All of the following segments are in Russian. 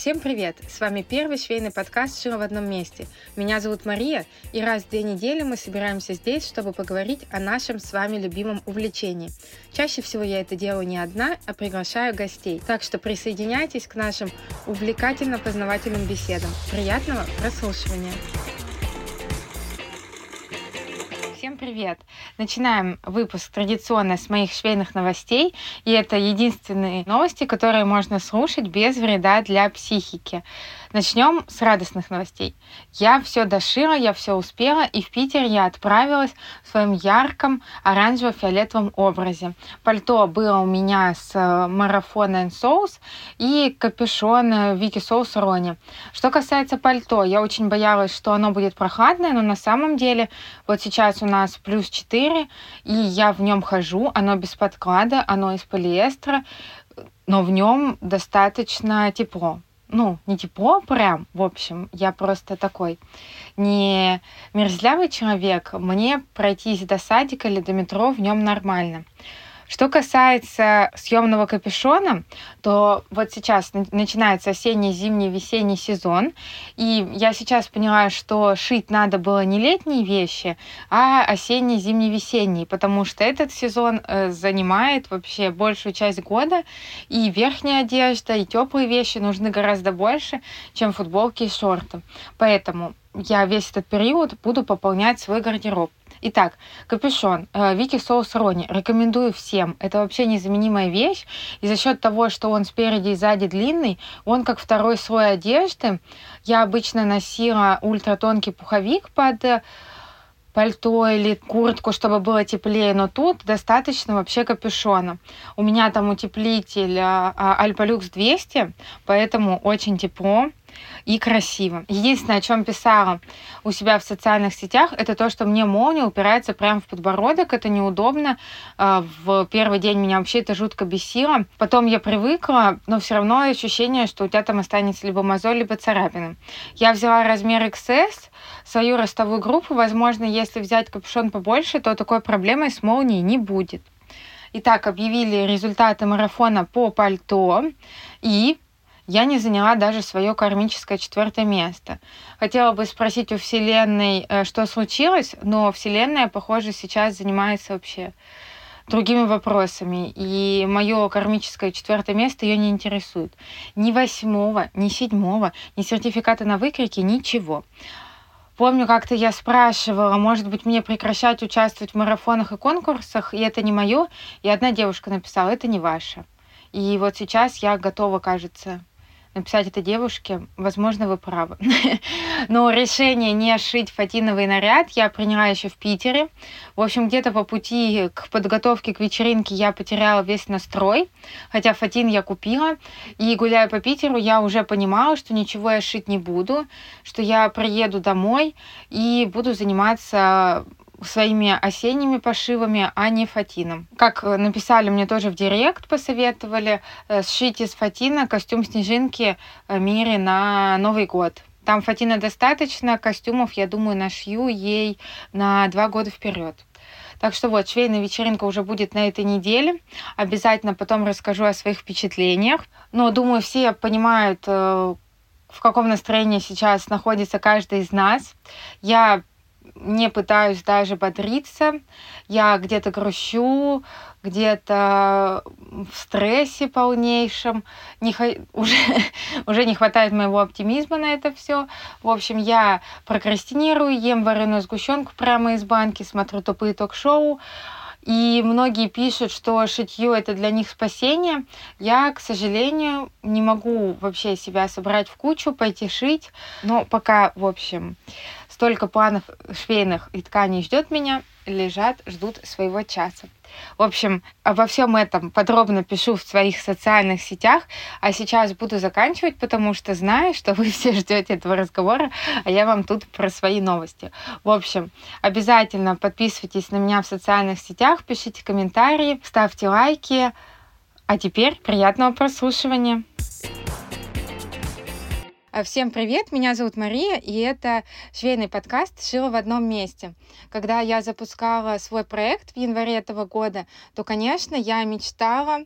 Всем привет! С вами первый швейный подкаст «Шила в одном месте». Меня зовут Мария, и раз в две недели мы собираемся здесь, чтобы поговорить о нашем с вами любимом увлечении. Чаще всего я это делаю не одна, а приглашаю гостей. Так что присоединяйтесь к нашим увлекательно-познавательным беседам. Приятного прослушивания! Привет! Начинаем выпуск традиционно с моих швейных новостей. И это единственные новости, которые можно слушать без вреда для психики. Начнем с радостных новостей. Я все дошила, я все успела, и в Питер я отправилась в своем ярком оранжево-фиолетовом образе. Пальто было у меня с э, марафона and Souls и капюшон Вики Соус Рони. Что касается пальто, я очень боялась, что оно будет прохладное, но на самом деле вот сейчас у нас плюс 4, и я в нем хожу, оно без подклада, оно из полиэстера, но в нем достаточно тепло ну, не тепло прям, в общем, я просто такой не мерзлявый человек, мне пройтись до садика или до метро в нем нормально. Что касается съемного капюшона, то вот сейчас начинается осенний, зимний, весенний сезон, и я сейчас поняла, что шить надо было не летние вещи, а осенний, зимний, весенний, потому что этот сезон э, занимает вообще большую часть года, и верхняя одежда, и теплые вещи нужны гораздо больше, чем футболки и шорты. Поэтому я весь этот период буду пополнять свой гардероб. Итак, капюшон э, Вики Соус Рони. Рекомендую всем. Это вообще незаменимая вещь. И за счет того, что он спереди и сзади длинный, он как второй слой одежды. Я обычно носила ультратонкий пуховик под э, пальто или куртку, чтобы было теплее, но тут достаточно вообще капюшона. У меня там утеплитель Альпалюкс 200, поэтому очень тепло и красиво. Единственное, о чем писала у себя в социальных сетях, это то, что мне молния упирается прямо в подбородок. Это неудобно. А, в первый день меня вообще это жутко бесило. Потом я привыкла, но все равно ощущение, что у тебя там останется либо мозоль, либо царапины. Я взяла размер XS, свою ростовую группу. Возможно, если взять капюшон побольше, то такой проблемы с молнией не будет. Итак, объявили результаты марафона по пальто. И я не заняла даже свое кармическое четвертое место. Хотела бы спросить у Вселенной, э, что случилось, но Вселенная, похоже, сейчас занимается вообще другими вопросами. И мое кармическое четвертое место ее не интересует. Ни восьмого, ни седьмого, ни сертификата на выкрики, ничего. Помню, как-то я спрашивала, может быть, мне прекращать участвовать в марафонах и конкурсах, и это не мое. И одна девушка написала, это не ваше. И вот сейчас я готова, кажется, написать этой девушке, возможно, вы правы. Но решение не шить фатиновый наряд я приняла еще в Питере. В общем, где-то по пути к подготовке к вечеринке я потеряла весь настрой, хотя фатин я купила. И гуляя по Питеру, я уже понимала, что ничего я шить не буду, что я приеду домой и буду заниматься своими осенними пошивами, а не фатином. Как э, написали мне тоже в директ, посоветовали, э, сшить из фатина костюм снежинки э, Мире на Новый год. Там фатина достаточно, костюмов, я думаю, нашью ей на два года вперед. Так что вот, швейная вечеринка уже будет на этой неделе. Обязательно потом расскажу о своих впечатлениях. Но думаю, все понимают, в каком настроении сейчас находится каждый из нас. Я не пытаюсь даже бодриться, я где-то грущу, где-то в стрессе полнейшем, не, уже, уже не хватает моего оптимизма на это все. В общем, я прокрастинирую, ем вареную сгущенку прямо из банки, смотрю тупые ток-шоу, и многие пишут, что шитье это для них спасение. Я, к сожалению, не могу вообще себя собрать в кучу, пойти шить. Но пока, в общем, столько планов швейных и тканей ждет меня, лежат, ждут своего часа. В общем, обо всем этом подробно пишу в своих социальных сетях, а сейчас буду заканчивать, потому что знаю, что вы все ждете этого разговора, а я вам тут про свои новости. В общем, обязательно подписывайтесь на меня в социальных сетях, пишите комментарии, ставьте лайки. А теперь приятного прослушивания. Э, всем привет, меня зовут Мария, и это швейный подкаст «Шила в одном месте». Когда я запускала свой проект в январе этого года, то, конечно, я мечтала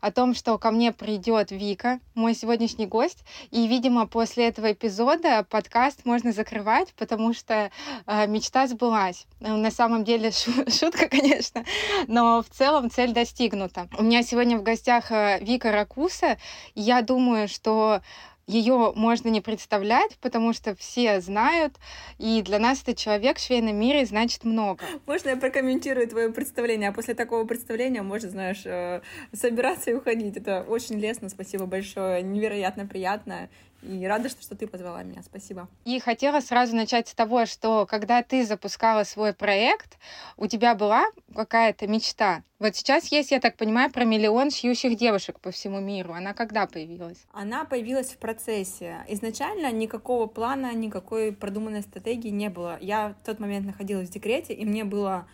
о том, что ко мне придет Вика, мой сегодняшний гость, и, видимо, после этого эпизода подкаст можно закрывать, потому что э, мечта сбылась. На самом деле шутка, конечно, но в целом цель достигнута. У меня сегодня в гостях э, Вика Ракуса, и я думаю, что ее можно не представлять, потому что все знают, и для нас этот человек в швейном мире значит много. Можно я прокомментирую твое представление, а после такого представления можно, знаешь, э, собираться и уходить. Это очень лестно, спасибо большое, невероятно приятно. И рада, что, что ты позвала меня. Спасибо. И хотела сразу начать с того, что когда ты запускала свой проект, у тебя была какая-то мечта? Вот сейчас есть, я так понимаю, про миллион шьющих девушек по всему миру. Она когда появилась? Она появилась в процессе. Изначально никакого плана, никакой продуманной стратегии не было. Я в тот момент находилась в декрете, и мне было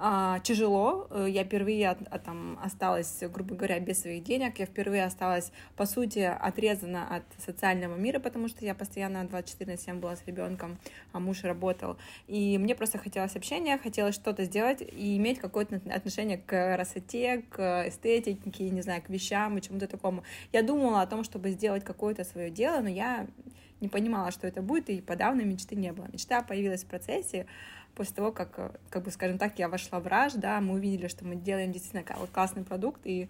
а, тяжело. Э, я впервые от, от, там, осталась, грубо говоря, без своих денег. Я впервые осталась, по сути, отрезана от социального мира, потому что я постоянно 24 на 7 была с ребенком, а муж работал. И мне просто хотелось общения, хотелось что-то сделать и иметь какое-то отношение к красоте, к эстетике, не знаю, к вещам и чему-то такому. Я думала о том, чтобы сделать какое-то свое дело, но я не понимала, что это будет, и подавно мечты не было. Мечта появилась в процессе, после того, как, э, как бы, скажем так, я вошла в раж, да, мы увидели, что мы делаем действительно классный продукт, и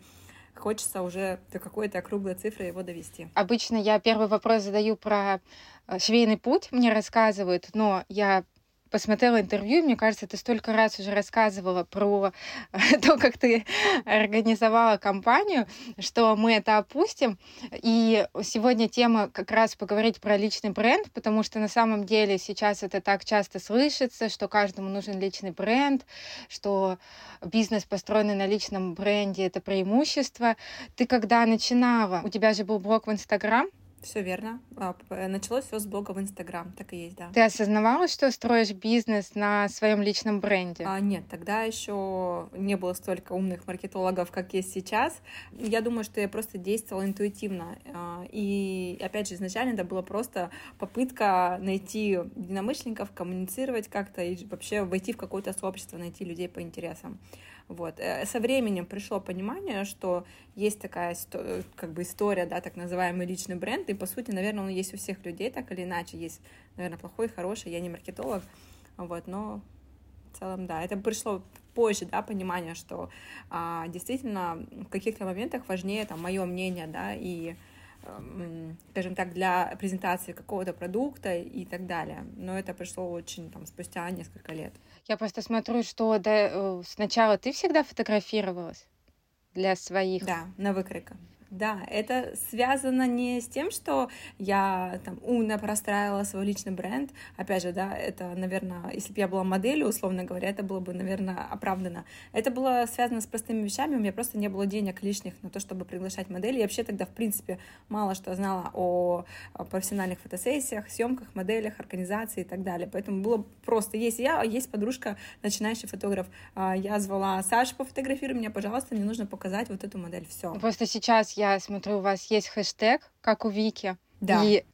хочется уже до какой-то круглой цифры его довести. Обычно я первый вопрос задаю про э, швейный путь, мне рассказывают, но я посмотрела интервью, мне кажется, ты столько раз уже рассказывала про то, как ты организовала компанию, что мы это опустим. И сегодня тема как раз поговорить про личный бренд, потому что на самом деле сейчас это так часто слышится, что каждому нужен личный бренд, что бизнес, построенный на личном бренде, это преимущество. Ты когда начинала, у тебя же был блог в Инстаграм, все верно. А, началось все с блога в Инстаграм, так и есть, да. Ты осознавала, что строишь бизнес на своем личном бренде? А, нет, тогда еще не было столько умных маркетологов, как есть сейчас. Я думаю, что я просто действовала интуитивно. А, и опять же, изначально это была просто попытка найти единомышленников, коммуницировать как-то и вообще войти в какое-то сообщество, найти людей по интересам. Вот. Э, со временем пришло понимание, что есть такая как бы история, да, так называемый личный бренд, и, по сути, наверное, он есть у всех людей, так или иначе. Есть, наверное, плохой, хороший, я не маркетолог, вот, но в целом, да, это пришло позже, да, понимание, что а, действительно в каких-то моментах важнее там мое мнение, да, и скажем так, для презентации какого-то продукта и так далее. Но это пришло очень там спустя несколько лет. Я просто смотрю, что до, э, сначала ты всегда фотографировалась для своих. Да, на выкройка. Да, это связано не с тем, что я там умно простраивала свой личный бренд. Опять же, да, это, наверное, если бы я была моделью, условно говоря, это было бы, наверное, оправдано. Это было связано с простыми вещами. У меня просто не было денег лишних на то, чтобы приглашать модели. Я вообще тогда, в принципе, мало что знала о профессиональных фотосессиях, съемках, моделях, организации и так далее. Поэтому было просто есть я, есть подружка, начинающий фотограф. А, я звала Сашу пофотографируй меня, пожалуйста, мне нужно показать вот эту модель. Все. Просто сейчас я смотрю, у вас есть хэштег, как у Вики. Да. И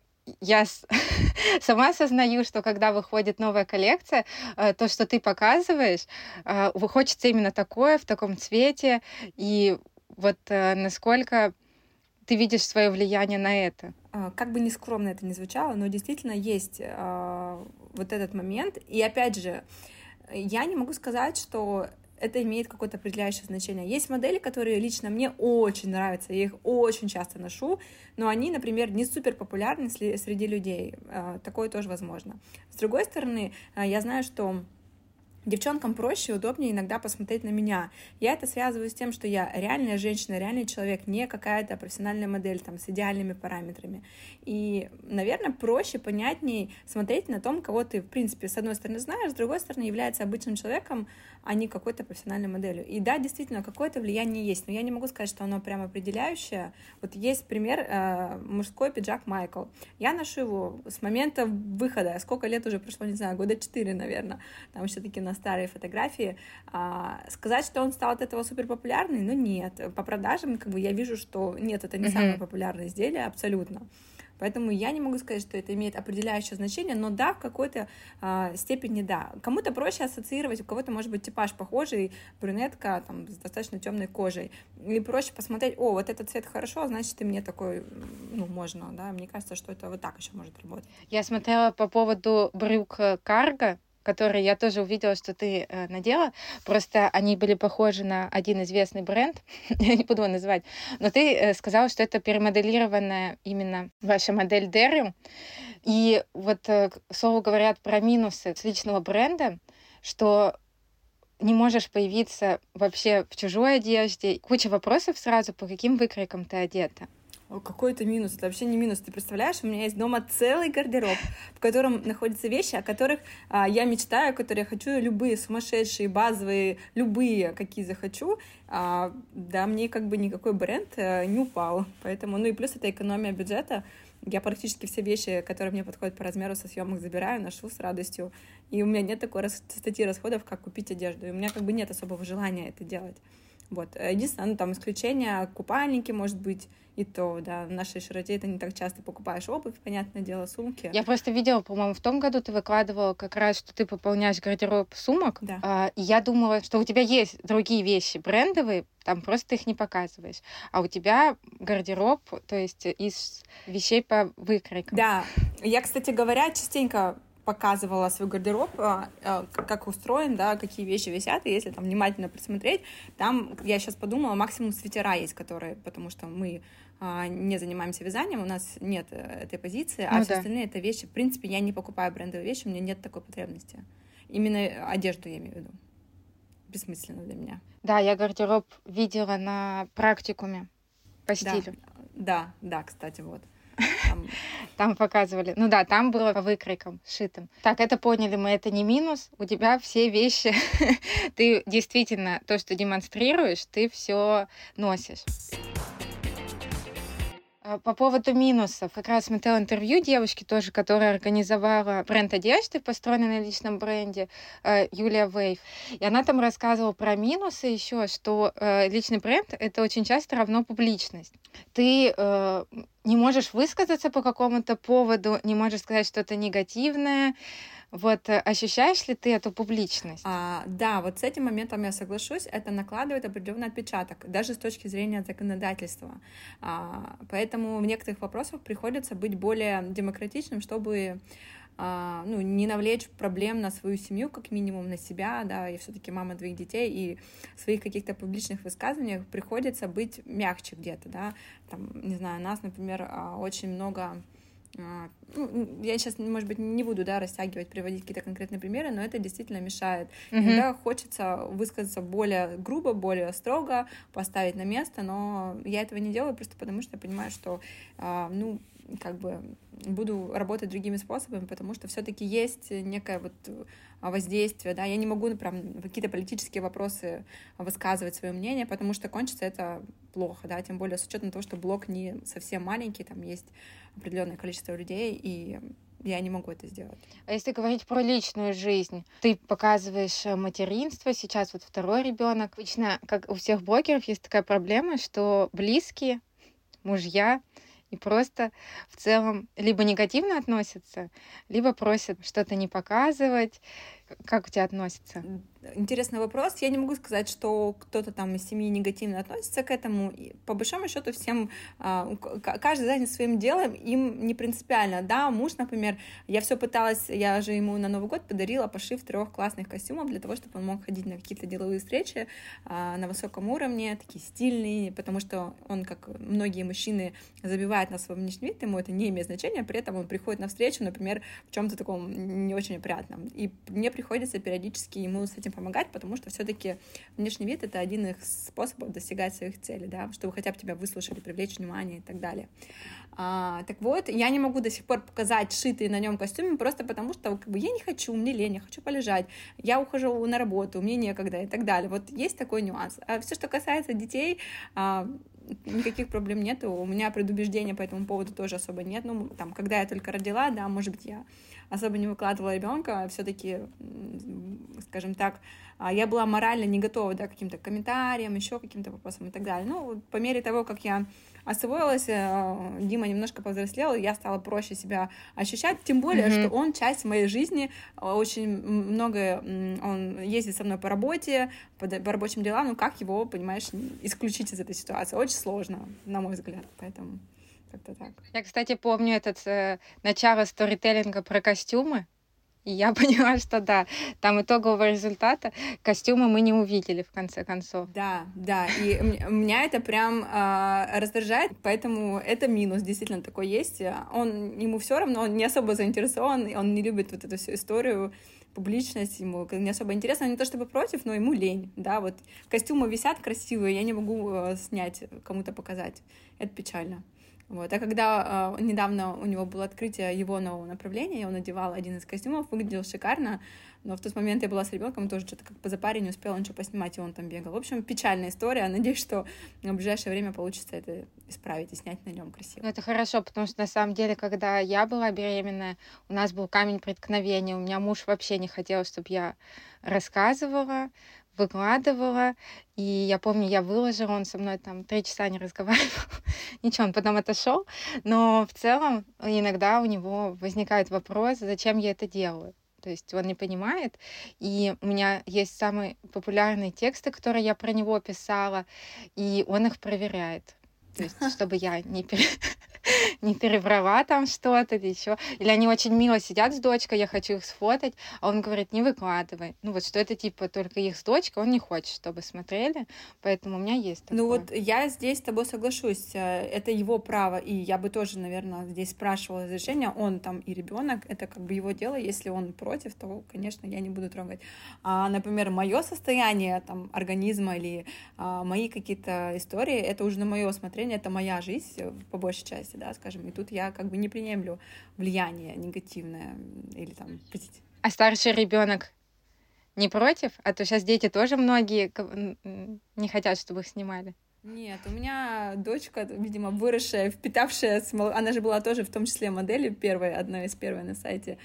я сама осознаю, что когда выходит новая коллекция, э, то, что ты показываешь, э, хочется именно такое, в таком цвете. И вот э, насколько ты видишь свое влияние на это? А, как бы нескромно это ни звучало, но действительно есть а, вот этот момент. И опять же, я не могу сказать, что это имеет какое-то определяющее значение. Есть модели, которые лично мне очень нравятся, я их очень часто ношу, но они, например, не супер популярны среди людей. А, такое тоже возможно. С другой стороны, а, я знаю, что Девчонкам проще и удобнее иногда посмотреть на меня. Я это связываю с тем, что я реальная женщина, реальный человек, не какая-то профессиональная модель там с идеальными параметрами. И, наверное, проще, понятнее смотреть на том, кого ты, в принципе, с одной стороны знаешь, с другой стороны является обычным человеком, а не какой-то профессиональной моделью. И да, действительно, какое-то влияние есть, но я не могу сказать, что оно прямо определяющее. Вот есть пример э, мужской пиджак Майкл. Я ношу его с момента выхода. Сколько лет уже прошло, не знаю, года четыре, наверное. Там все-таки на старые фотографии. А, сказать, что он стал от этого супер популярный, ну нет. По продажам, как бы я вижу, что нет, это не mm-hmm. самое популярное изделие, абсолютно. Поэтому я не могу сказать, что это имеет определяющее значение, но да, в какой-то а, степени да. Кому-то проще ассоциировать, у кого-то может быть типаж похожий, брюнетка там, с достаточно темной кожей. И проще посмотреть, о, вот этот цвет хорошо, значит, и мне такой, ну, можно, да. Мне кажется, что это вот так еще может работать. Я смотрела по поводу брюк карго, которые я тоже увидела, что ты э, надела. Просто они были похожи на один известный бренд, я не буду его называть, но ты э, сказала, что это перемоделированная именно ваша модель Дерри. И вот, э, к слову, говорят про минусы личного бренда, что не можешь появиться вообще в чужой одежде. Куча вопросов сразу, по каким выкройкам ты одета какой это минус? Это вообще не минус. Ты представляешь, у меня есть дома целый гардероб, в котором находятся вещи, о которых а, я мечтаю, которые я хочу, любые сумасшедшие, базовые, любые, какие захочу. А, да, мне как бы никакой бренд а, не упал. Поэтому, ну и плюс это экономия бюджета. Я практически все вещи, которые мне подходят по размеру со съемок, забираю, ношу с радостью. И у меня нет такой статьи расходов, как купить одежду. И у меня как бы нет особого желания это делать. Вот. Единственное, ну, там исключение, купальники, может быть, и то, да, в нашей широте это не так часто покупаешь обувь, понятное дело, сумки. Я просто видела, по-моему, в том году ты выкладывала как раз, что ты пополняешь гардероб сумок. Да. А, и я думала, что у тебя есть другие вещи брендовые, там просто ты их не показываешь. А у тебя гардероб, то есть из вещей по выкройкам. Да. Я, кстати говоря, частенько показывала свой гардероб, а, а, как устроен, да, какие вещи висят, и если там внимательно присмотреть, там, я сейчас подумала, максимум свитера есть, которые, потому что мы а, не занимаемся вязанием, у нас нет э, этой позиции, а ну, все да. остальные это вещи, в принципе, я не покупаю брендовые вещи, у меня нет такой потребности. Именно одежду я имею в виду. Бессмысленно для меня. Да, я гардероб видела на практикуме по стилю. Да, да, да кстати, вот. Там... там показывали. Ну да, там было по выкройкам шитым. Так, это поняли мы, это не минус. У тебя все вещи, ты действительно то, что демонстрируешь, ты все носишь. А, по поводу минусов. Как раз смотрела интервью девушки тоже, которая организовала бренд одежды, построенный на личном бренде, э, Юлия Вейв. И она там рассказывала про минусы еще, что э, личный бренд — это очень часто равно публичность. Ты э, не можешь высказаться по какому-то поводу, не можешь сказать что-то негативное, вот э, ощущаешь ли ты эту публичность? А, да, вот с этим моментом я соглашусь. Это накладывает определенный отпечаток, даже с точки зрения законодательства. А, поэтому в некоторых вопросах приходится быть более демократичным, чтобы а, ну, не навлечь проблем на свою семью, как минимум на себя, да, я все-таки мама двоих детей, и в своих каких-то публичных высказываниях приходится быть мягче где-то, да, там, не знаю, нас, например, а, очень много ну, я сейчас, может быть, не буду, да, растягивать, приводить какие-то конкретные примеры, но это действительно мешает. Mm-hmm. Иногда хочется высказаться более грубо, более строго, поставить на место, но я этого не делаю просто потому, что я понимаю, что, а, ну, как бы буду работать другими способами, потому что все-таки есть некое вот а, воздействие, да, я не могу, прям какие-то политические вопросы высказывать свое мнение, потому что кончится это плохо, да, тем более с учетом того, что блог не совсем маленький, там есть определенное количество людей, и я не могу это сделать. А если говорить про личную жизнь, ты показываешь э, материнство, сейчас вот второй ребенок. Обычно, как у всех блогеров, есть такая проблема, что близкие, мужья, и просто в целом либо негативно относятся, либо просят что-то не показывать. Как у тебя относятся? Интересный вопрос. Я не могу сказать, что кто-то там из семьи негативно относится к этому. По большому счету всем, а, каждый занят своим делом, им не принципиально. Да, муж, например, я все пыталась, я же ему на Новый год подарила пошив трех классных костюмов для того, чтобы он мог ходить на какие-то деловые встречи а, на высоком уровне, такие стильные, потому что он, как многие мужчины, забивает на свой внешний вид, ему это не имеет значения, при этом он приходит на встречу, например, в чем-то таком не очень опрятном. И мне приходится периодически ему с этим помогать, потому что все-таки внешний вид — это один из способов достигать своих целей, да, чтобы хотя бы тебя выслушали, привлечь внимание и так далее. А, так вот, я не могу до сих пор показать шитые на нем костюмы просто потому, что как бы я не хочу, мне лень, я хочу полежать, я ухожу на работу, мне некогда и так далее. Вот есть такой нюанс. А все, что касается детей, а, никаких проблем нет. У меня предубеждения по этому поводу тоже особо нет. Ну, там, когда я только родила, да, может быть, я особо не выкладывала ребенка, все-таки, скажем так, а, я была морально не готова да, к каким-то комментариям, еще каким-то вопросам и так далее. Ну, по мере того, как я освоилась, э, Дима немножко повзрослел, я стала проще себя ощущать, тем более, mm-hmm. что он часть моей жизни, очень много, он ездит со мной по работе, по, по рабочим делам, ну как его, понимаешь, исключить из этой ситуации? Очень сложно, на мой взгляд, поэтому как-то так. Я, кстати, помню этот э, начало сторителлинга про костюмы, и я поняла, что да, там итогового результата костюмы мы не увидели в конце концов. Да, да, и меня это прям э, раздражает, поэтому это минус действительно такой есть. Он ему все равно, он не особо заинтересован, он не любит вот эту всю историю публичность, ему не особо интересно, не то чтобы против, но ему лень, да, вот костюмы висят красивые, я не могу э, снять, кому-то показать, это печально. Вот. А когда э, недавно у него было открытие его нового направления, он надевал один из костюмов, выглядел шикарно, но в тот момент я была с ребенком, тоже что-то как по запаре не успела ничего поснимать, и он там бегал. В общем, печальная история. Надеюсь, что в ближайшее время получится это исправить и снять на нем красиво. Ну, это хорошо, потому что на самом деле, когда я была беременная, у нас был камень преткновения. У меня муж вообще не хотел, чтобы я рассказывала, выкладывала, и я помню, я выложила, он со мной там три часа не разговаривал, ничего, он потом отошел, но в целом иногда у него возникает вопрос, зачем я это делаю. То есть он не понимает. И у меня есть самые популярные тексты, которые я про него писала, и он их проверяет. То есть, чтобы я не, пере... не перебрала там что-то или еще. Или они очень мило сидят с дочкой, я хочу их сфотать, а он говорит, не выкладывай. Ну вот что это типа только их с дочкой, он не хочет, чтобы смотрели, поэтому у меня есть ну такое. Ну вот я здесь с тобой соглашусь, э, это его право, и я бы тоже, наверное, здесь спрашивала разрешения, он там и ребенок, это как бы его дело, если он против, то, конечно, я не буду трогать. А, например, мое состояние там организма или а, мои какие-то истории, это уже на мое усмотрение, это моя жизнь э, по большей части части, да, скажем, и тут я как бы не приемлю влияние негативное или там А старший ребенок не против? А то сейчас дети тоже многие не хотят, чтобы их снимали. Нет, у меня дочка, видимо, выросшая, впитавшая, она же была тоже в том числе моделью первой, одной из первой на сайте.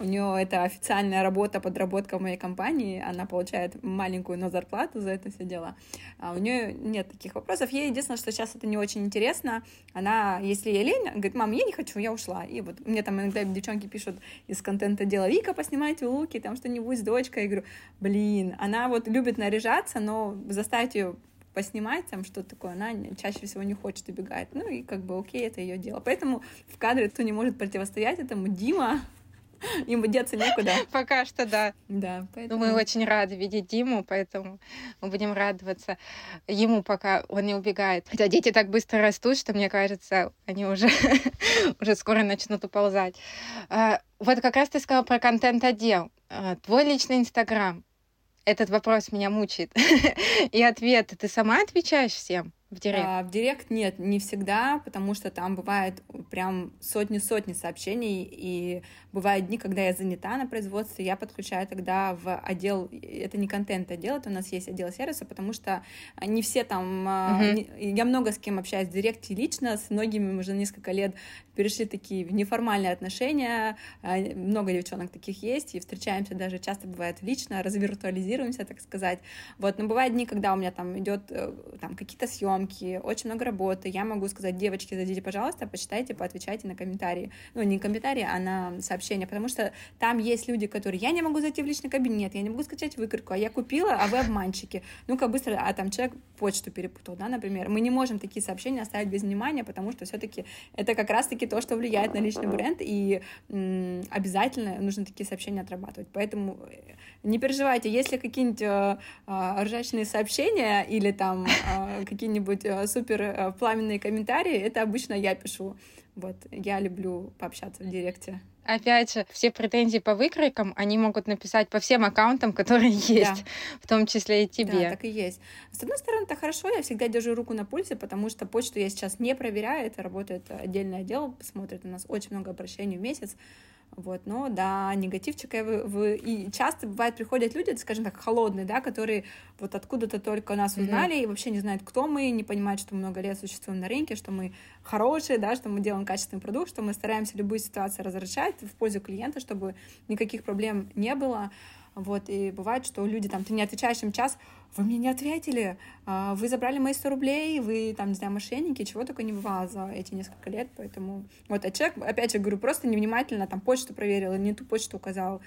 У нее это официальная работа, подработка в моей компании, она получает маленькую, но зарплату за это все дело. А у нее нет таких вопросов. Ей единственное, что сейчас это не очень интересно. Она, если ей лень, говорит, мам, я не хочу, я ушла. И вот мне там иногда девчонки пишут из контента дела, Вика, поснимайте луки, там что-нибудь с дочкой. Я говорю, блин, она вот любит наряжаться, но заставить ее поснимать там что-то такое, она чаще всего не хочет убегать. Ну и как бы окей, это ее дело. Поэтому в кадре кто не может противостоять этому, Дима, ему деться некуда. Пока что да. Да, поэтому... Мы очень рады видеть Диму, поэтому мы будем радоваться ему, пока он не убегает. Хотя дети так быстро растут, что, мне кажется, они уже, уже скоро начнут уползать. А, вот как раз ты сказал про контент-отдел. А, твой личный Инстаграм. Этот вопрос меня мучает. И ответ, ты сама отвечаешь всем? В директ? А, в директ нет, не всегда, потому что там бывает прям сотни-сотни сообщений, и бывают дни, когда я занята на производстве, я подключаю тогда в отдел, это не контент-отдел, это у нас есть отдел сервиса, потому что не все там, uh-huh. не, я много с кем общаюсь в директе лично, с многими мы уже несколько лет перешли такие в неформальные отношения, а, много девчонок таких есть, и встречаемся даже часто бывает лично, развиртуализируемся, так сказать, вот, но бывают дни, когда у меня там идет э, там какие-то съемки, очень много работы, я могу сказать, девочки, зайдите, пожалуйста, почитайте, поотвечайте на комментарии, ну, не комментарии, а на сообщения, потому что там есть люди, которые, я не могу зайти в личный кабинет, я не могу скачать выкройку, а я купила, а вы обманщики, ну-ка быстро, а там человек почту перепутал, да, например, мы не можем такие сообщения оставить без внимания, потому что все-таки это как раз-таки то, что влияет на личный бренд, и обязательно нужно такие сообщения отрабатывать. Поэтому э, не переживайте, если какие-нибудь э, э, ржачные сообщения или там э, какие-нибудь э, супер э, пламенные комментарии, это обычно я пишу. Вот, я люблю пообщаться в директе. Опять же, все претензии по выкройкам они могут написать по всем аккаунтам, которые есть, да. в том числе и тебе. Да, так и есть. С одной стороны, это хорошо, я всегда держу руку на пульсе, потому что почту я сейчас не проверяю, это работает отдельный отдел, смотрит у нас очень много обращений в месяц, вот, но да, негативчика вы, вы... и часто бывает приходят люди, скажем так, холодные, да, которые вот откуда-то только нас узнали mm-hmm. и вообще не знают, кто мы, не понимают, что мы много лет существуем на рынке, что мы хорошие, да, что мы делаем качественный продукт, что мы стараемся любую ситуацию разрешать в пользу клиента, чтобы никаких проблем не было. Вот, и бывает, что люди там, ты не отвечаешь им час, вы мне не ответили, а, вы забрали мои 100 рублей, вы там, не знаю, мошенники, чего только не бывало за эти несколько лет, поэтому вот, а человек, опять же, говорю, просто невнимательно там почту проверил, не ту почту указал,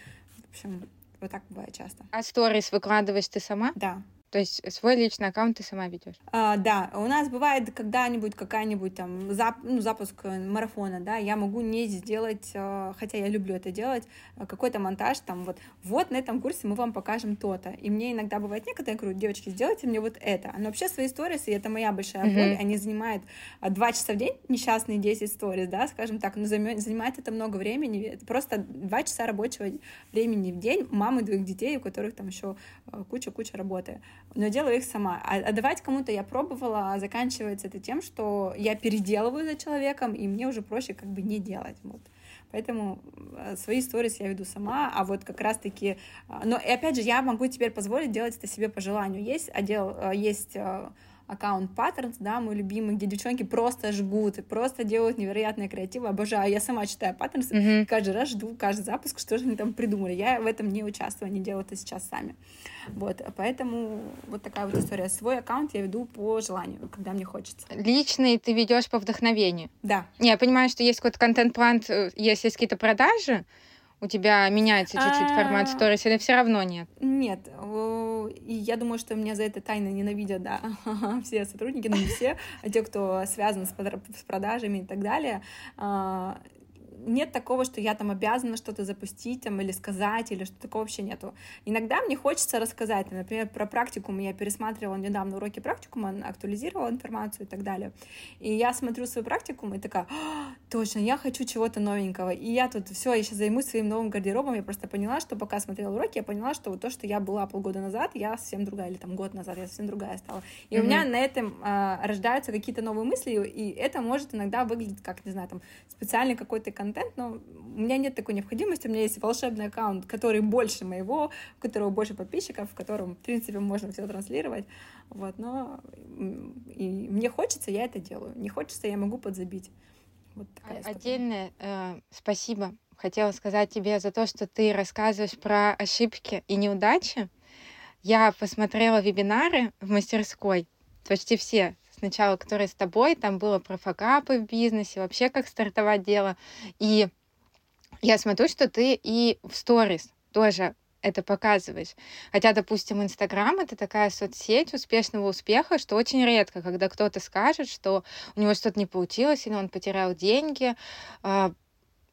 в общем, вот так бывает часто. А сторис выкладываешь ты сама? Да. То есть свой личный аккаунт ты сама ведешь? А, да, у нас бывает когда-нибудь какая-нибудь там зап, ну, запуск марафона, да, я могу не сделать, а, хотя я люблю это делать, а, какой-то монтаж там вот, вот на этом курсе мы вам покажем то-то. И мне иногда бывает некоторые, я говорю, девочки, сделайте мне вот это. Но вообще свои сторис, и это моя большая боль, mm-hmm. они занимают два часа в день, несчастные 10 сторис, да, скажем так, но занимает это много времени, это просто два часа рабочего времени в день мамы двоих детей, у которых там еще куча-куча работы но делаю их сама. А отдавать кому-то я пробовала, а заканчивается это тем, что я переделываю за человеком, и мне уже проще как бы не делать. Вот. Поэтому э, свои сторис я веду сама, а вот как раз-таки... Э, но и опять же, я могу теперь позволить делать это себе по желанию. Есть отдел, э, есть аккаунт Patterns, да, мой любимый, где девчонки просто жгут и просто делают невероятные креативы. Обожаю. Я сама читаю Patterns, mm-hmm. каждый раз жду каждый запуск, что же они там придумали. Я в этом не участвую, они делают это сейчас сами. Вот, поэтому вот такая вот история. Свой аккаунт я веду по желанию, когда мне хочется. Личный ты ведешь по вдохновению? Да. Не, я понимаю, что есть какой-то контент-план, э, есть какие-то продажи, у тебя меняется чуть-чуть формат а. сторис, или все равно нет? Нет. И я думаю, что меня за это тайно ненавидят, да, все сотрудники, но не все, а те, кто связан с продажами и так далее а, нет такого, что я там обязана что-то запустить там, или сказать, или что такого вообще нету. Иногда мне хочется рассказать, например, про практикум. Я пересматривала недавно уроки практикума, актуализировала информацию и так далее. И я смотрю свой практикум и такая, а, точно, я хочу чего-то новенького. И я тут все, я сейчас займусь своим новым гардеробом. Я просто поняла, что пока смотрела уроки, я поняла, что вот то, что я была полгода назад, я совсем другая, или там год назад, я совсем другая стала. И mm-hmm. у меня на этом а, рождаются какие-то новые мысли, и это может иногда выглядеть как, не знаю, там специальный какой-то контент, контент, но у меня нет такой необходимости, у меня есть волшебный аккаунт, который больше моего, у которого больше подписчиков, в котором, в принципе, можно все транслировать, вот, но и мне хочется, я это делаю, не хочется, я могу подзабить. Вот такая Отдельное э, спасибо хотела сказать тебе за то, что ты рассказываешь про ошибки и неудачи. Я посмотрела вебинары в мастерской, почти все сначала, которые с тобой, там было про факапы в бизнесе, вообще как стартовать дело. И я смотрю, что ты и в сторис тоже это показываешь. Хотя, допустим, Инстаграм — это такая соцсеть успешного успеха, что очень редко, когда кто-то скажет, что у него что-то не получилось, или он потерял деньги, а,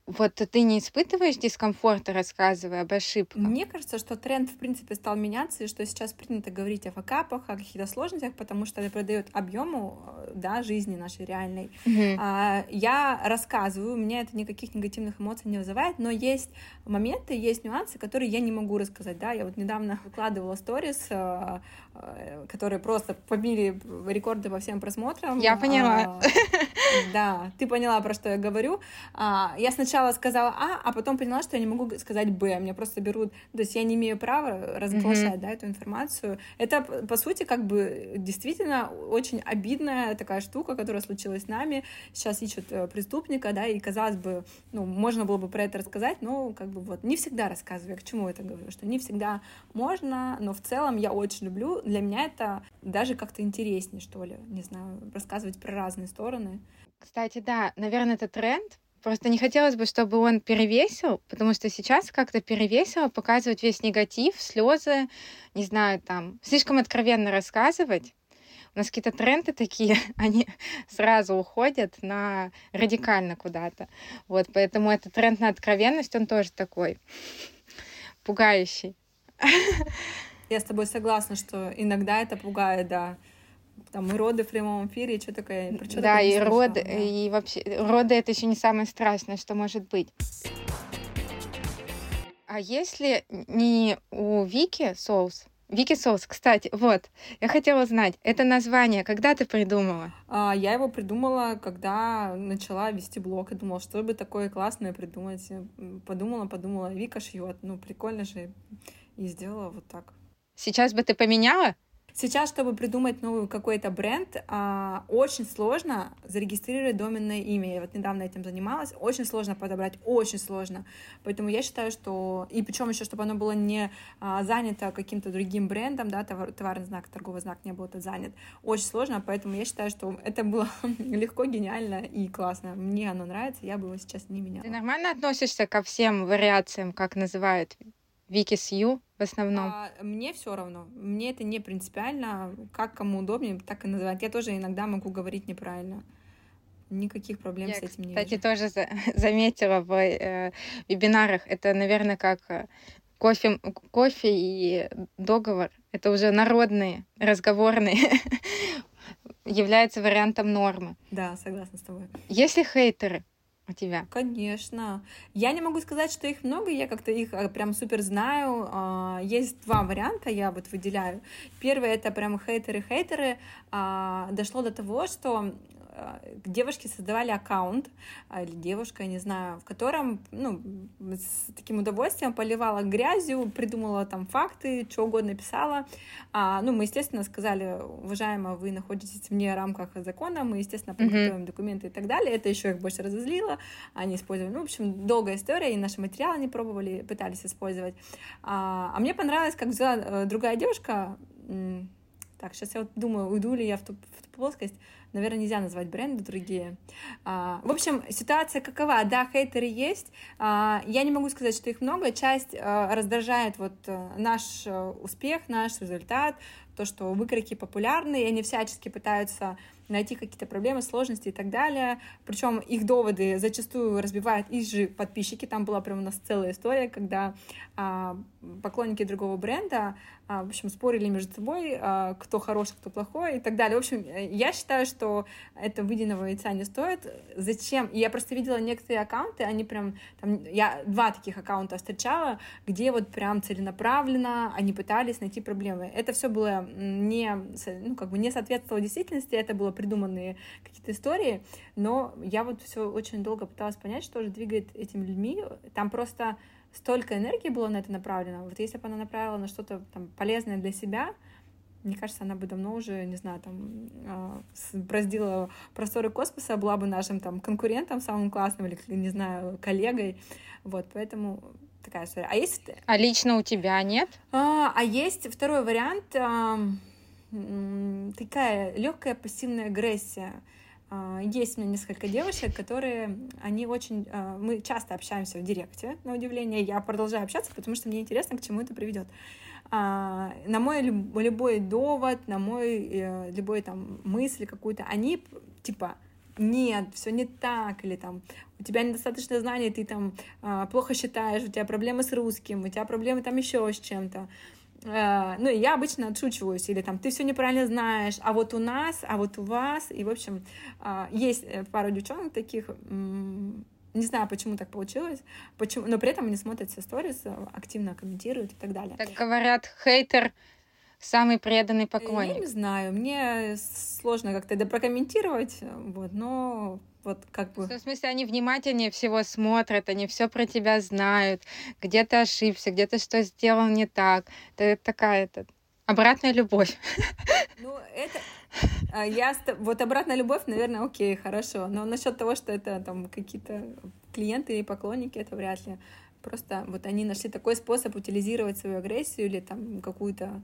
вот ты не испытываешь дискомфорта, рассказывая об ошибках? Мне кажется, что тренд, в принципе, стал меняться, и что сейчас принято говорить о факапах, о каких-то сложностях, потому что это придает объему э, да, жизни нашей реальной. Mm-hmm. А, я рассказываю, у меня это никаких негативных эмоций не вызывает, но есть моменты, есть нюансы, которые я не могу рассказать. Да? Я вот недавно выкладывала сторис, э, э, которые просто побили рекорды по всем просмотрам. Я поняла. А, да, ты поняла, про что я говорю. А, я сначала сначала сказала А, а потом поняла, что я не могу сказать Б. Мне просто берут, то есть я не имею права разглашать, mm-hmm. да, эту информацию. Это, по сути, как бы действительно очень обидная такая штука, которая случилась с нами. Сейчас ищут э, преступника, да, и, казалось бы, ну, можно было бы про это рассказать, но как бы вот не всегда рассказываю. Я к чему это говорю? Что не всегда можно, но в целом я очень люблю. Для меня это даже как-то интереснее, что ли, не знаю, рассказывать про разные стороны. Кстати, да, наверное, это тренд, Просто не хотелось бы, чтобы он перевесил, потому что сейчас как-то перевесило показывать весь негатив, слезы, не знаю, там, слишком откровенно рассказывать. У нас какие-то тренды такие, они сразу уходят на радикально куда-то. Вот, поэтому этот тренд на откровенность, он тоже такой пугающий. Я с тобой согласна, что иногда это пугает, да там и роды в прямом эфире, и что такое? Про что да, и роды, да. и вообще, роды это еще не самое страшное, что может быть. А если не у Вики соус, Вики соус, кстати, вот, я хотела знать, это название, когда ты придумала? А, я его придумала, когда начала вести блог, и думала, что бы такое классное придумать. Подумала, подумала, Вика шьет, ну прикольно же, и сделала вот так. Сейчас бы ты поменяла? Сейчас, чтобы придумать новый какой-то бренд, а, очень сложно зарегистрировать доменное имя. Я вот недавно этим занималась. Очень сложно подобрать, очень сложно. Поэтому я считаю, что... И причем еще, чтобы оно было не а, занято каким-то другим брендом, да, товар, товарный знак, торговый знак не был занят. Очень сложно, поэтому я считаю, что это было легко, гениально и классно. Мне оно нравится, я бы его сейчас не меняла. Ты нормально относишься ко всем вариациям, как называют Вики Сью в основном? А, мне все равно. Мне это не принципиально. Как кому удобнее, так и называть. Я тоже иногда могу говорить неправильно. Никаких проблем Я, с этим не кстати, вижу. тоже за заметила в э, вебинарах. Это, наверное, как э, кофе, кофе и договор. Это уже народные, разговорные. является вариантом нормы. Да, согласна с тобой. Есть ли хейтеры? У тебя? Конечно. Я не могу сказать, что их много, я как-то их а, прям супер знаю. А, есть два варианта, я вот выделяю. Первый — это прям хейтеры-хейтеры. А, дошло до того, что девушки создавали аккаунт, а, или девушка, я не знаю, в котором, ну, с таким удовольствием поливала грязью, придумала там факты, что угодно писала. А, ну, мы, естественно, сказали, уважаемая, вы находитесь вне рамках закона, мы, естественно, подготовим mm-hmm. документы и так далее. Это еще их больше разозлило, они использовали. Ну, в общем, долгая история, и наши материалы не пробовали, пытались использовать. А, а мне понравилось, как взяла э, другая девушка, так, сейчас я вот думаю, уйду ли я в ту, в ту плоскость наверное, нельзя назвать бренды другие. А, в общем, ситуация какова? Да, хейтеры есть. А, я не могу сказать, что их много. Часть а, раздражает вот э, наш э, успех, наш результат, то, что выкройки популярны, и они всячески пытаются найти какие-то проблемы, сложности и так далее. Причем их доводы зачастую разбивают их же подписчики. Там была прям у нас целая история, когда а, поклонники другого бренда, в общем, спорили между собой, а, кто хороший, кто плохой и так далее. В общем, я считаю, что это выеденного яйца не стоит. Зачем? Я просто видела некоторые аккаунты, они прям, там, я два таких аккаунта встречала, где вот прям целенаправленно они пытались найти проблемы. Это все было не, ну, как бы не соответствовало действительности, это было придуманные какие-то истории, но я вот все очень долго пыталась понять, что же двигает этими людьми. Там просто столько энергии было на это направлено. Вот если бы она направила на что-то там полезное для себя, мне кажется, она бы давно уже, не знаю, там, браздила просторы космоса, была бы нашим там конкурентом самым классным или, не знаю, коллегой. Вот, поэтому такая история. А есть... А лично у тебя нет? А, а есть второй вариант. А, такая легкая пассивная агрессия. А, есть у меня несколько девушек, которые, они очень, а, мы часто общаемся в директе, на удивление, я продолжаю общаться, потому что мне интересно, к чему это приведет. А, на мой любой довод, на мой э, любой там мысль какую-то, они типа нет, все не так, или там у тебя недостаточно знаний, ты там плохо считаешь, у тебя проблемы с русским, у тебя проблемы там еще с чем-то. Э, ну, я обычно отшучиваюсь, или там, ты все неправильно знаешь, а вот у нас, а вот у вас, и, в общем, а, есть э, пару девчонок таких, не знаю, почему так получилось, почему, но при этом они смотрят все сторис, э, активно комментируют и так далее. Так говорят, хейтер самый преданный поклонник. Я не знаю, мне сложно как-то это прокомментировать, вот, но вот как бы... В смысле, они внимательнее всего смотрят, они все про тебя знают, где ты ошибся, где ты что сделал не так. Это такая это обратная любовь. Ну, это... А, я... Вот обратная любовь, наверное, окей, хорошо. Но насчет того, что это там какие-то клиенты и поклонники, это вряд ли. Просто вот они нашли такой способ утилизировать свою агрессию или там какую-то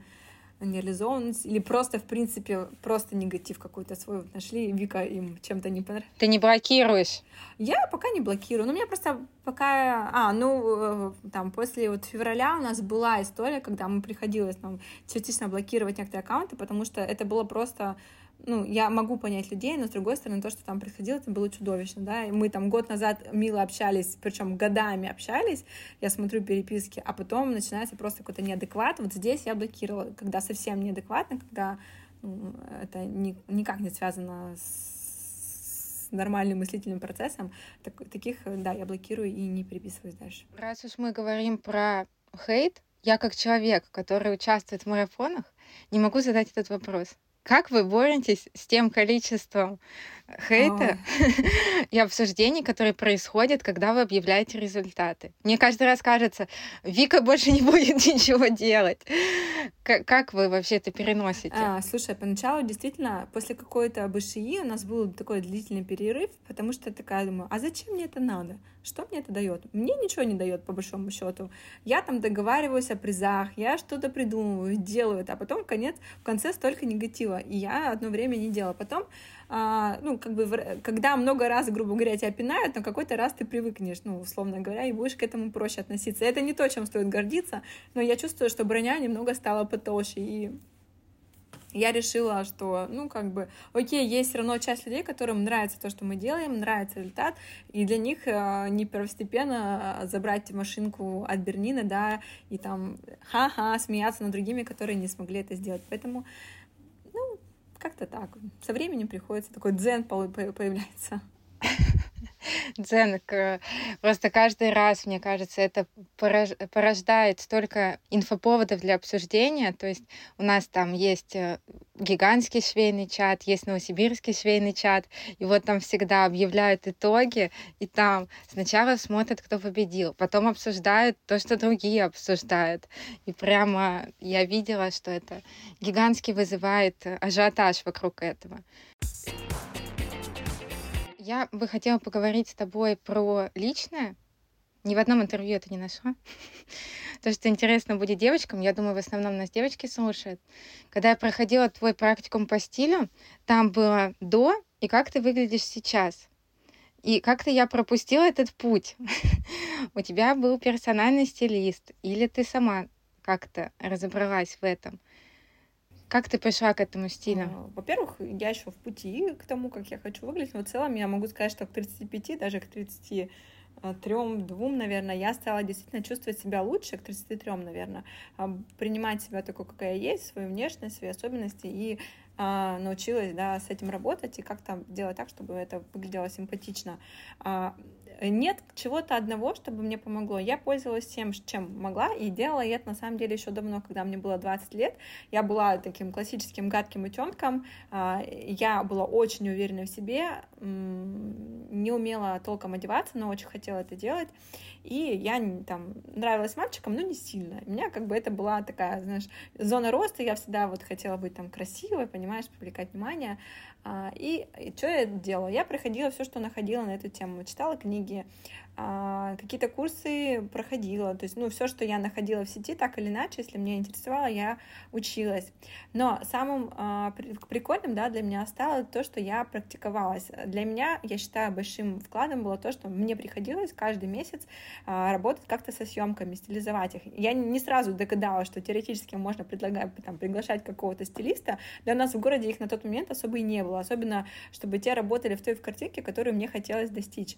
нереализованность, или просто, в принципе, просто негатив какой-то свой нашли, и Вика им чем-то не понравилось. Ты не блокируешь? Я пока не блокирую, но меня просто пока... А, ну, э, там, после вот февраля у нас была история, когда мы приходилось нам частично блокировать некоторые аккаунты, потому что это было просто ну, я могу понять людей, но с другой стороны, то, что там происходило, это было чудовищно, да, и мы там год назад мило общались, причем годами общались, я смотрю переписки, а потом начинается просто какой-то неадекват, вот здесь я блокировала, когда совсем неадекватно, когда ну, это ни, никак не связано с нормальным мыслительным процессом, так, таких, да, я блокирую и не переписываюсь дальше. Раз уж мы говорим про хейт, я как человек, который участвует в марафонах, не могу задать этот вопрос. Как вы боретесь с тем количеством хейта и обсуждений, которые происходят, когда вы объявляете результаты. Мне каждый раз кажется, Вика больше не будет ничего делать. Как, как вы вообще это переносите? А, слушай, поначалу действительно после какой-то БШИ у нас был такой длительный перерыв, потому что я такая думаю, а зачем мне это надо? Что мне это дает? Мне ничего не дает, по большому счету. Я там договариваюсь о призах, я что-то придумываю, делаю это, а потом конец, в конце столько негатива. И я одно время не делала. Потом, ну, как бы, когда много раз, грубо говоря, тебя пинают, на какой-то раз ты привыкнешь, ну, условно говоря, и будешь к этому проще относиться. Это не то, чем стоит гордиться, но я чувствую, что броня немного стала потолще, и я решила, что, ну, как бы, окей, есть все равно часть людей, которым нравится то, что мы делаем, нравится результат, и для них э, не первостепенно забрать машинку от Бернина, да, и там ха-ха, смеяться над другими, которые не смогли это сделать. Поэтому, как-то так. Со временем приходится такой дзен появляется. Дзен, просто каждый раз, мне кажется, это порождает столько инфоповодов для обсуждения. То есть у нас там есть э, гигантский швейный чат, есть новосибирский швейный чат, и вот там всегда объявляют итоги, и там сначала смотрят, кто победил, потом обсуждают то, что другие обсуждают. И прямо я видела, что это гигантский вызывает ажиотаж вокруг этого. Я бы хотела поговорить с тобой про личное. Ни в одном интервью это не нашла. То, что интересно будет девочкам, я думаю, в основном нас девочки слушают. Когда я проходила твой практикум по стилю, там было до и как ты выглядишь сейчас. И как-то я пропустила этот путь. У тебя был персональный стилист, или ты сама как-то разобралась в этом. Как ты пришла к этому стилю? А, во-первых, я еще в пути к тому, как я хочу выглядеть. Но в целом я могу сказать, что к 35, даже к 30 трем, двум, наверное, я стала действительно чувствовать себя лучше, к 33, наверное, а, принимать себя такой, какая я есть, свою внешность, свои особенности и а, научилась, да, с этим работать и как-то делать так, чтобы это выглядело симпатично. А, нет чего-то одного, чтобы мне помогло. Я пользовалась тем, чем могла, и делала я это на самом деле еще давно, когда мне было 20 лет. Я была таким классическим гадким утенком, а, я была очень уверена в себе, не умела толком одеваться, но очень хотела это делать. И я там нравилась мальчикам, но не сильно. У меня как бы это была такая, знаешь, зона роста, я всегда вот хотела быть там красивой, понимаешь, привлекать внимание. А, и, и что я делала? Я проходила все, что находила на эту тему. Читала книги, какие-то курсы проходила. То есть, ну, все, что я находила в сети, так или иначе, если меня интересовало, я училась. Но самым а, прикольным, да, для меня стало то, что я практиковалась. Для меня, я считаю, большим вкладом было то, что мне приходилось каждый месяц а, работать как-то со съемками, стилизовать их. Я не сразу догадалась, что теоретически можно предлагать, там, приглашать какого-то стилиста. Для нас в городе их на тот момент особо и не было. Особенно, чтобы те работали в той в картинке, которую мне хотелось достичь.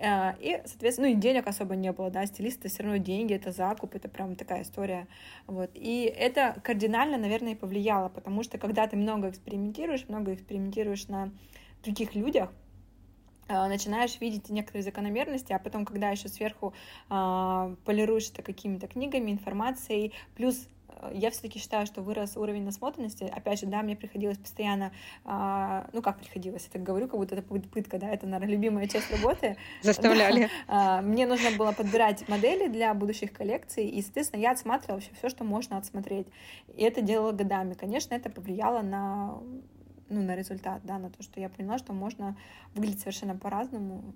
Э, и, соответственно, ну и денег особо не было, да, стилисты все равно деньги, это закуп, это прям такая история, вот. И это кардинально, наверное, повлияло, потому что когда ты много экспериментируешь, много экспериментируешь на других людях, э, начинаешь видеть некоторые закономерности, а потом, когда еще сверху э, полируешь это какими-то книгами, информацией, плюс я все-таки считаю, что вырос уровень насмотренности. Опять же, да, мне приходилось постоянно, а, ну как приходилось, я так говорю, как будто это пытка, да, это, наверное, любимая часть работы. Заставляли. А, мне нужно было подбирать модели для будущих коллекций, и, соответственно, я отсматривала вообще все, что можно отсмотреть. И это делала годами. Конечно, это повлияло на ну, на результат, да, на то, что я поняла, что можно выглядеть совершенно по-разному,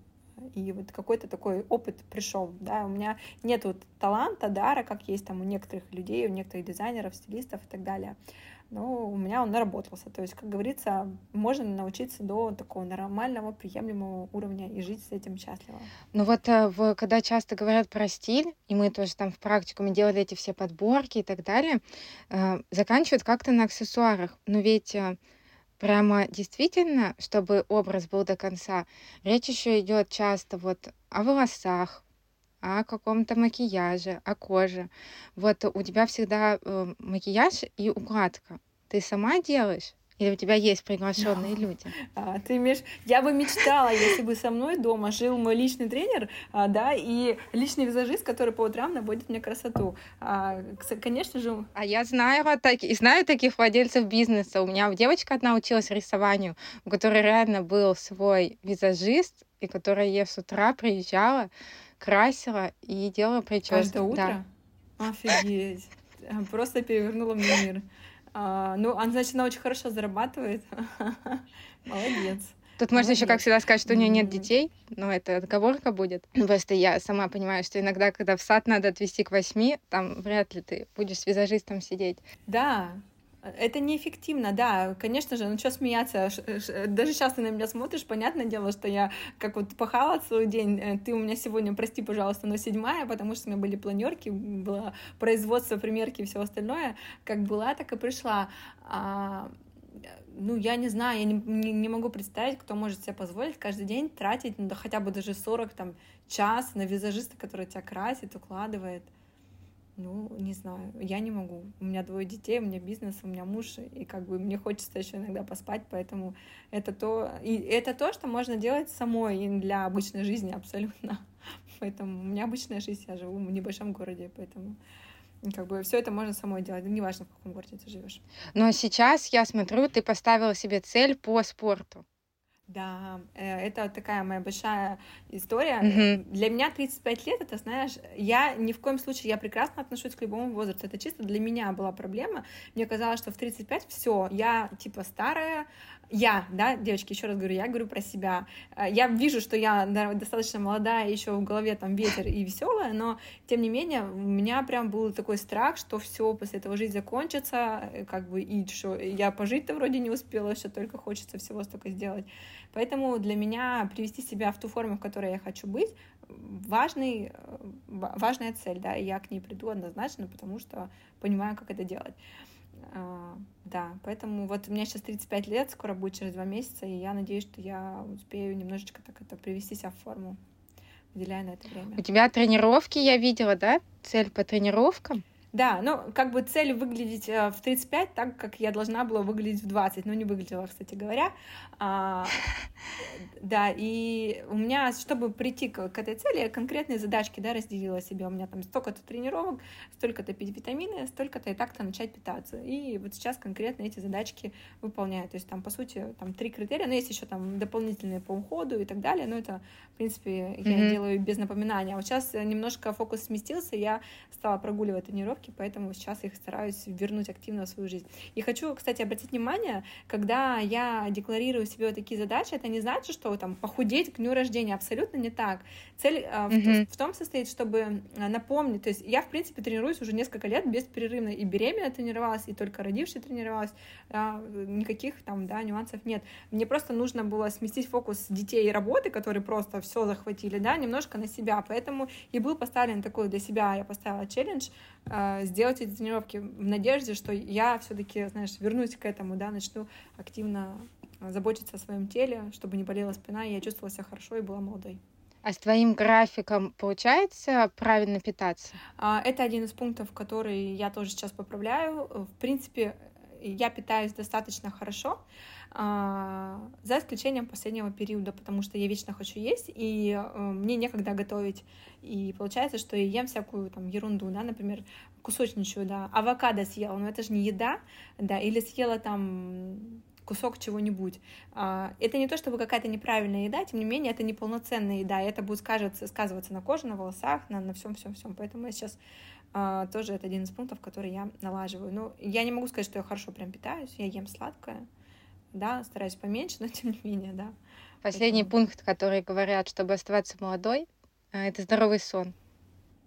и вот какой-то такой опыт пришел, да, у меня нет вот таланта, дара, как есть там у некоторых людей, у некоторых дизайнеров, стилистов и так далее, но у меня он наработался, то есть, как говорится, можно научиться до такого нормального, приемлемого уровня и жить с этим счастливо. Ну вот, э, когда часто говорят про стиль, и мы тоже там в практикуме делали эти все подборки и так далее, э, заканчивают как-то на аксессуарах, но ведь э, прямо действительно, чтобы образ был до конца, речь еще идет часто вот о волосах, о каком-то макияже, о коже. Вот у тебя всегда э, макияж и укладка. Ты сама делаешь? Или у тебя есть приглашенные люди? А, ты имеешь... Я бы мечтала, если бы со мной дома жил мой личный тренер, а, да, и личный визажист, который по утрам наводит мне красоту. А, конечно же... А я знаю, вот так, знаю таких владельцев бизнеса. У меня девочка одна училась рисованию, у которой реально был свой визажист, и которая ей с утра приезжала, красила и делала прическу. Каждое утро? Да. Офигеть. Просто перевернула мне мир. А, ну, она, значит, она очень хорошо зарабатывает. Молодец. Тут можно еще, как всегда, сказать, что у нее нет детей, но это отговорка будет. Просто я сама понимаю, что иногда, когда в сад надо отвезти к восьми, там вряд ли ты будешь с визажистом сидеть. Да, это неэффективно, да, конечно же, ну что смеяться, даже сейчас ты на меня смотришь, понятное дело, что я как вот пахала целый день, э, ты у меня сегодня, прости, пожалуйста, но седьмая, потому что у меня были планерки, было производство, примерки и все остальное, как была, так и пришла. А, ну, я не знаю, я не, не, не могу представить, кто может себе позволить каждый день тратить, ну, да хотя бы даже 40 там, час на визажиста, который тебя красит, укладывает. Ну, не знаю, я не могу. У меня двое детей, у меня бизнес, у меня муж, и как бы мне хочется еще иногда поспать, поэтому это то, и это то, что можно делать самой и для обычной жизни абсолютно. Поэтому у меня обычная жизнь, я живу в небольшом городе, поэтому как бы все это можно самой делать, неважно, в каком городе ты живешь. Но сейчас я смотрю, ты поставила себе цель по спорту. Да, э, это такая моя большая история. Mm-hmm. Для меня 35 лет, это, знаешь, я ни в коем случае, я прекрасно отношусь к любому возрасту. Это чисто для меня была проблема. Мне казалось, что в 35 все, я типа старая, я, да, девочки, еще раз говорю, я говорю про себя. Э, я вижу, что я достаточно молодая, еще в голове там ветер и веселая, но тем не менее у меня прям был такой страх, что все после этого жизнь закончится, э, как бы и что я пожить-то вроде не успела, что только хочется всего столько сделать. Поэтому для меня привести себя в ту форму, в которой я хочу быть, важный, э, важная цель, да, и я к ней приду однозначно, потому что понимаю, как это делать. А, да, поэтому вот у меня сейчас 35 лет, скоро будет через два месяца, и я надеюсь, что я успею немножечко так это привести себя в форму, выделяя на это время. У тебя тренировки я видела, да? Цель по тренировкам? Да, ну, как бы цель выглядеть э, в 35 так, как я должна была выглядеть в 20, но не выглядела, кстати говоря. А, да, и у меня, чтобы прийти к, к этой цели, я конкретные задачки, да, разделила себе. У меня там столько-то тренировок, столько-то пить витамины, столько-то и так-то начать питаться. И вот сейчас конкретно эти задачки выполняю. То есть там, по сути, там три критерия, но есть еще там дополнительные по уходу и так далее, но это, в принципе, я mm-hmm. делаю без напоминания. А вот сейчас немножко фокус сместился, я стала прогуливать тренировки, тренировки, поэтому сейчас их стараюсь вернуть активно в свою жизнь. И хочу, кстати, обратить внимание, когда я декларирую себе вот такие задачи, это не значит, что там похудеть к дню рождения, абсолютно не так. Цель mm-hmm. в, в том состоит, чтобы э, напомнить, то есть я, в принципе, тренируюсь уже несколько лет беспрерывно, и беременная тренировалась, и только родившая тренировалась, да, никаких там, да, нюансов нет. Мне просто нужно было сместить фокус детей и работы, которые просто все захватили, да, немножко на себя, поэтому и был поставлен такой для себя, я поставила челлендж, а, сделать эти тренировки в надежде, что я все-таки, знаешь, вернусь к этому, да, начну активно заботиться о своем теле, чтобы не болела спина, и я чувствовала себя хорошо и была молодой. А с твоим графиком получается правильно питаться? А, это один из пунктов, который я тоже сейчас поправляю. В принципе, я питаюсь достаточно хорошо, а, за исключением последнего периода, потому что я вечно хочу есть, и э, мне некогда готовить. И получается, что я ем всякую там ерунду, да, например, кусочничаю, да, авокадо съела, но это же не еда, да, или съела там кусок чего-нибудь. А, это не то, чтобы какая-то неправильная еда, тем не менее, это неполноценная еда, и это будет сказываться, сказываться на коже, на волосах, на, на всем, всем, всем. Поэтому я сейчас а, тоже это один из пунктов, который я налаживаю. Но я не могу сказать, что я хорошо прям питаюсь, я ем сладкое, да, стараюсь поменьше, но тем не менее, да. Последний Поэтому... пункт, который говорят, чтобы оставаться молодой, а, это здоровый сон.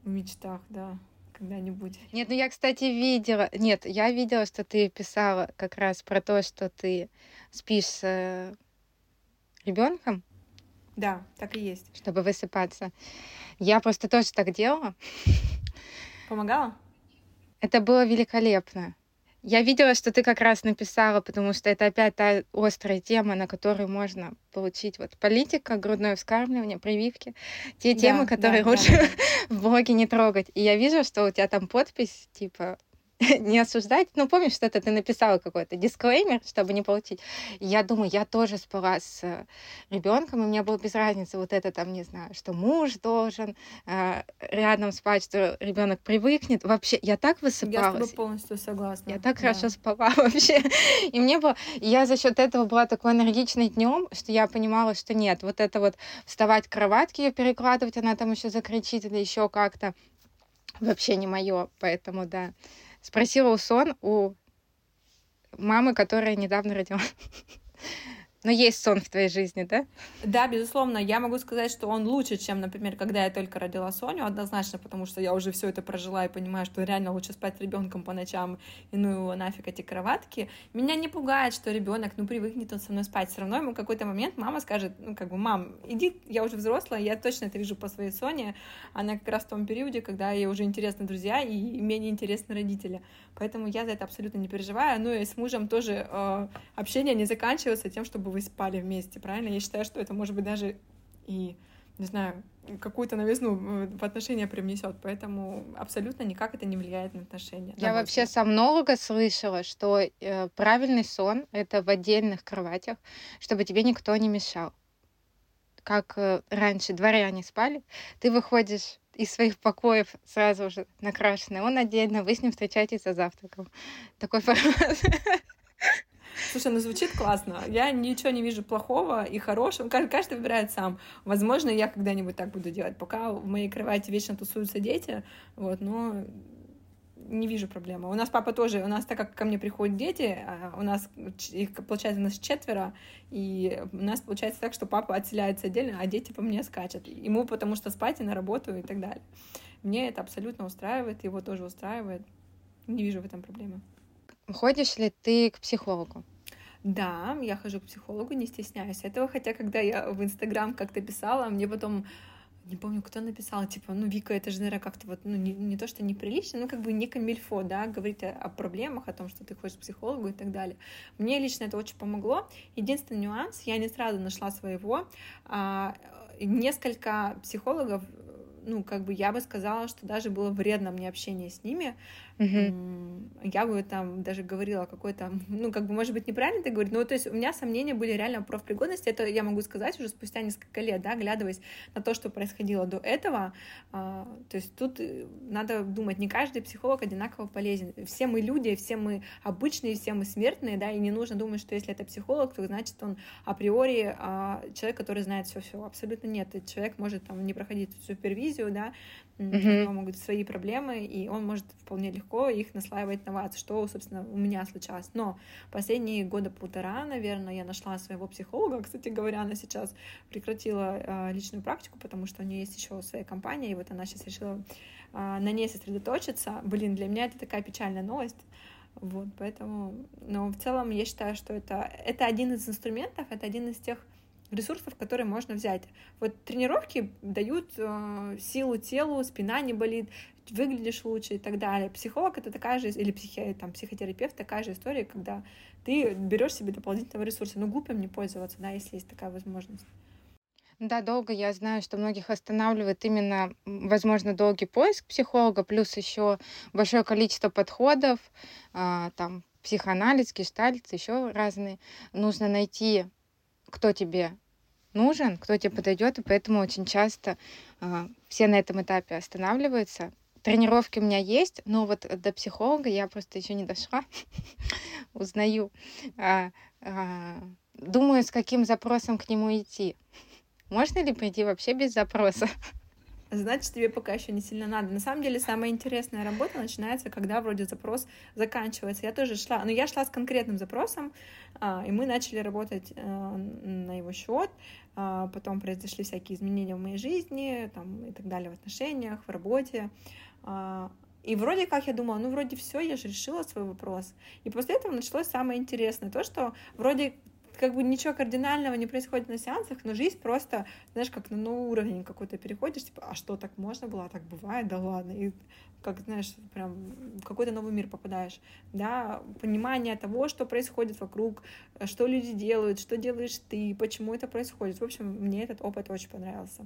В мечтах, да, когда-нибудь. Нет, ну я, кстати, видела, нет, я видела, что ты писала как раз про то, что ты спишь с э, ребенком. Да, так и есть. Чтобы высыпаться. Я просто тоже так делала. Помогала? Это было великолепно. Я видела, что ты как раз написала, потому что это опять та острая тема, на которую можно получить вот политика, грудное вскармливание, прививки, те да, темы, которые да, лучше да. в блоге не трогать. И я вижу, что у тебя там подпись типа не осуждать. Ну, помнишь, что-то ты написала какой-то дисклеймер, чтобы не получить. я думаю, я тоже спала с э, ребенком, и мне было без разницы вот это там, не знаю, что муж должен э, рядом спать, что ребенок привыкнет. Вообще, я так высыпалась. Я с тобой полностью согласна. Я так да. хорошо спала вообще. И мне было... Я за счет этого была такой энергичной днем, что я понимала, что нет, вот это вот вставать к кроватке, ее перекладывать, она там еще закричит или еще как-то вообще не мое, поэтому да. Спросила у Сон у мамы, которая недавно родила. Но есть сон в твоей жизни, да? Да, безусловно. Я могу сказать, что он лучше, чем, например, когда я только родила Соню, однозначно, потому что я уже все это прожила и понимаю, что реально лучше спать с ребенком по ночам и ну нафиг эти кроватки. Меня не пугает, что ребенок, ну, привыкнет он со мной спать. Все равно ему какой-то момент мама скажет, ну, как бы, мам, иди, я уже взрослая, я точно это вижу по своей Соне. Она как раз в том периоде, когда ей уже интересны друзья и менее интересны родители. Поэтому я за это абсолютно не переживаю. Ну и с мужем тоже э, общение не заканчивается тем, чтобы вы спали вместе, правильно? Я считаю, что это может быть даже и, не знаю, какую-то новизну э, в отношения привнесет, поэтому абсолютно никак это не влияет на отношения. Я на вообще со много слышала, что э, правильный сон это в отдельных кроватях, чтобы тебе никто не мешал. Как э, раньше дворяне спали, ты выходишь из своих покоев сразу же накрашенный. Он отдельно, вы с ним встречаетесь за завтраком. Такой формат. Слушай, ну звучит классно. Я ничего не вижу плохого и хорошего. Каждый выбирает сам. Возможно, я когда-нибудь так буду делать. Пока в моей кровати вечно тусуются дети, вот, но не вижу проблемы. У нас папа тоже, у нас так как ко мне приходят дети, а у нас их получается у нас четверо, и у нас получается так, что папа отселяется отдельно, а дети по мне скачут. Ему потому что спать и на работу и так далее. Мне это абсолютно устраивает, его тоже устраивает. Не вижу в этом проблемы. Ходишь ли ты к психологу? Да, я хожу к психологу, не стесняюсь этого, хотя когда я в Инстаграм как-то писала, мне потом не помню, кто написал, типа, ну, Вика, это же, наверное, как-то вот, ну, не, не то, что неприлично, ну, как бы не камильфо, да, говорить о, о проблемах, о том, что ты ходишь к психологу и так далее. Мне лично это очень помогло. Единственный нюанс, я не сразу нашла своего, а, несколько психологов ну, как бы я бы сказала, что даже было вредно мне общение с ними, Uh-huh. Я бы там даже говорила какой-то, ну, как бы, может быть, неправильно это говорить, но то есть у меня сомнения были реально про профпригодности, это я могу сказать уже спустя несколько лет, да, глядываясь на то, что происходило до этого, а, то есть тут э, надо думать, не каждый психолог одинаково полезен, все мы люди, все мы обычные, все мы смертные, да, и не нужно думать, что если это психолог, то значит он априори а, человек, который знает все-все, абсолютно нет, человек может там не проходить супервизию, да, mm-hmm. у него могут быть свои проблемы, и он может вполне легко их наслаивать на вас, что, собственно, у меня случалось. Но последние года полтора, наверное, я нашла своего психолога. Кстати говоря, она сейчас прекратила э, личную практику, потому что у нее есть еще своя компания, и вот она сейчас решила э, на ней сосредоточиться. Блин, для меня это такая печальная новость. Вот, поэтому, но в целом я считаю, что это, это один из инструментов, это один из тех ресурсов, которые можно взять. Вот тренировки дают э, силу телу, спина не болит, выглядишь лучше и так далее. Психолог это такая же, или психи, там, психотерапевт такая же история, когда ты берешь себе дополнительного ресурса. Но глупым не пользоваться, да, если есть такая возможность. Да, долго я знаю, что многих останавливает именно, возможно, долгий поиск психолога, плюс еще большое количество подходов, а, там психоанализ, гештальт, еще разные. Нужно найти кто тебе нужен, кто тебе подойдет, и поэтому очень часто э, все на этом этапе останавливаются. Тренировки у меня есть, но вот до психолога я просто еще не дошла, узнаю. А, а, думаю, с каким запросом к нему идти. Можно ли прийти вообще без запроса? Значит, тебе пока еще не сильно надо. На самом деле, самая интересная работа начинается, когда вроде запрос заканчивается. Я тоже шла, но ну, я шла с конкретным запросом, а, и мы начали работать а, на его счет. А, потом произошли всякие изменения в моей жизни, там и так далее в отношениях, в работе. А, и вроде как я думала, ну вроде все, я же решила свой вопрос. И после этого началось самое интересное, то, что вроде как бы ничего кардинального не происходит на сеансах, но жизнь просто, знаешь, как на новый уровень какой-то переходишь, типа, а что, так можно было, а так бывает, да ладно, и как, знаешь, прям в какой-то новый мир попадаешь, да, понимание того, что происходит вокруг, что люди делают, что делаешь ты, почему это происходит. В общем, мне этот опыт очень понравился.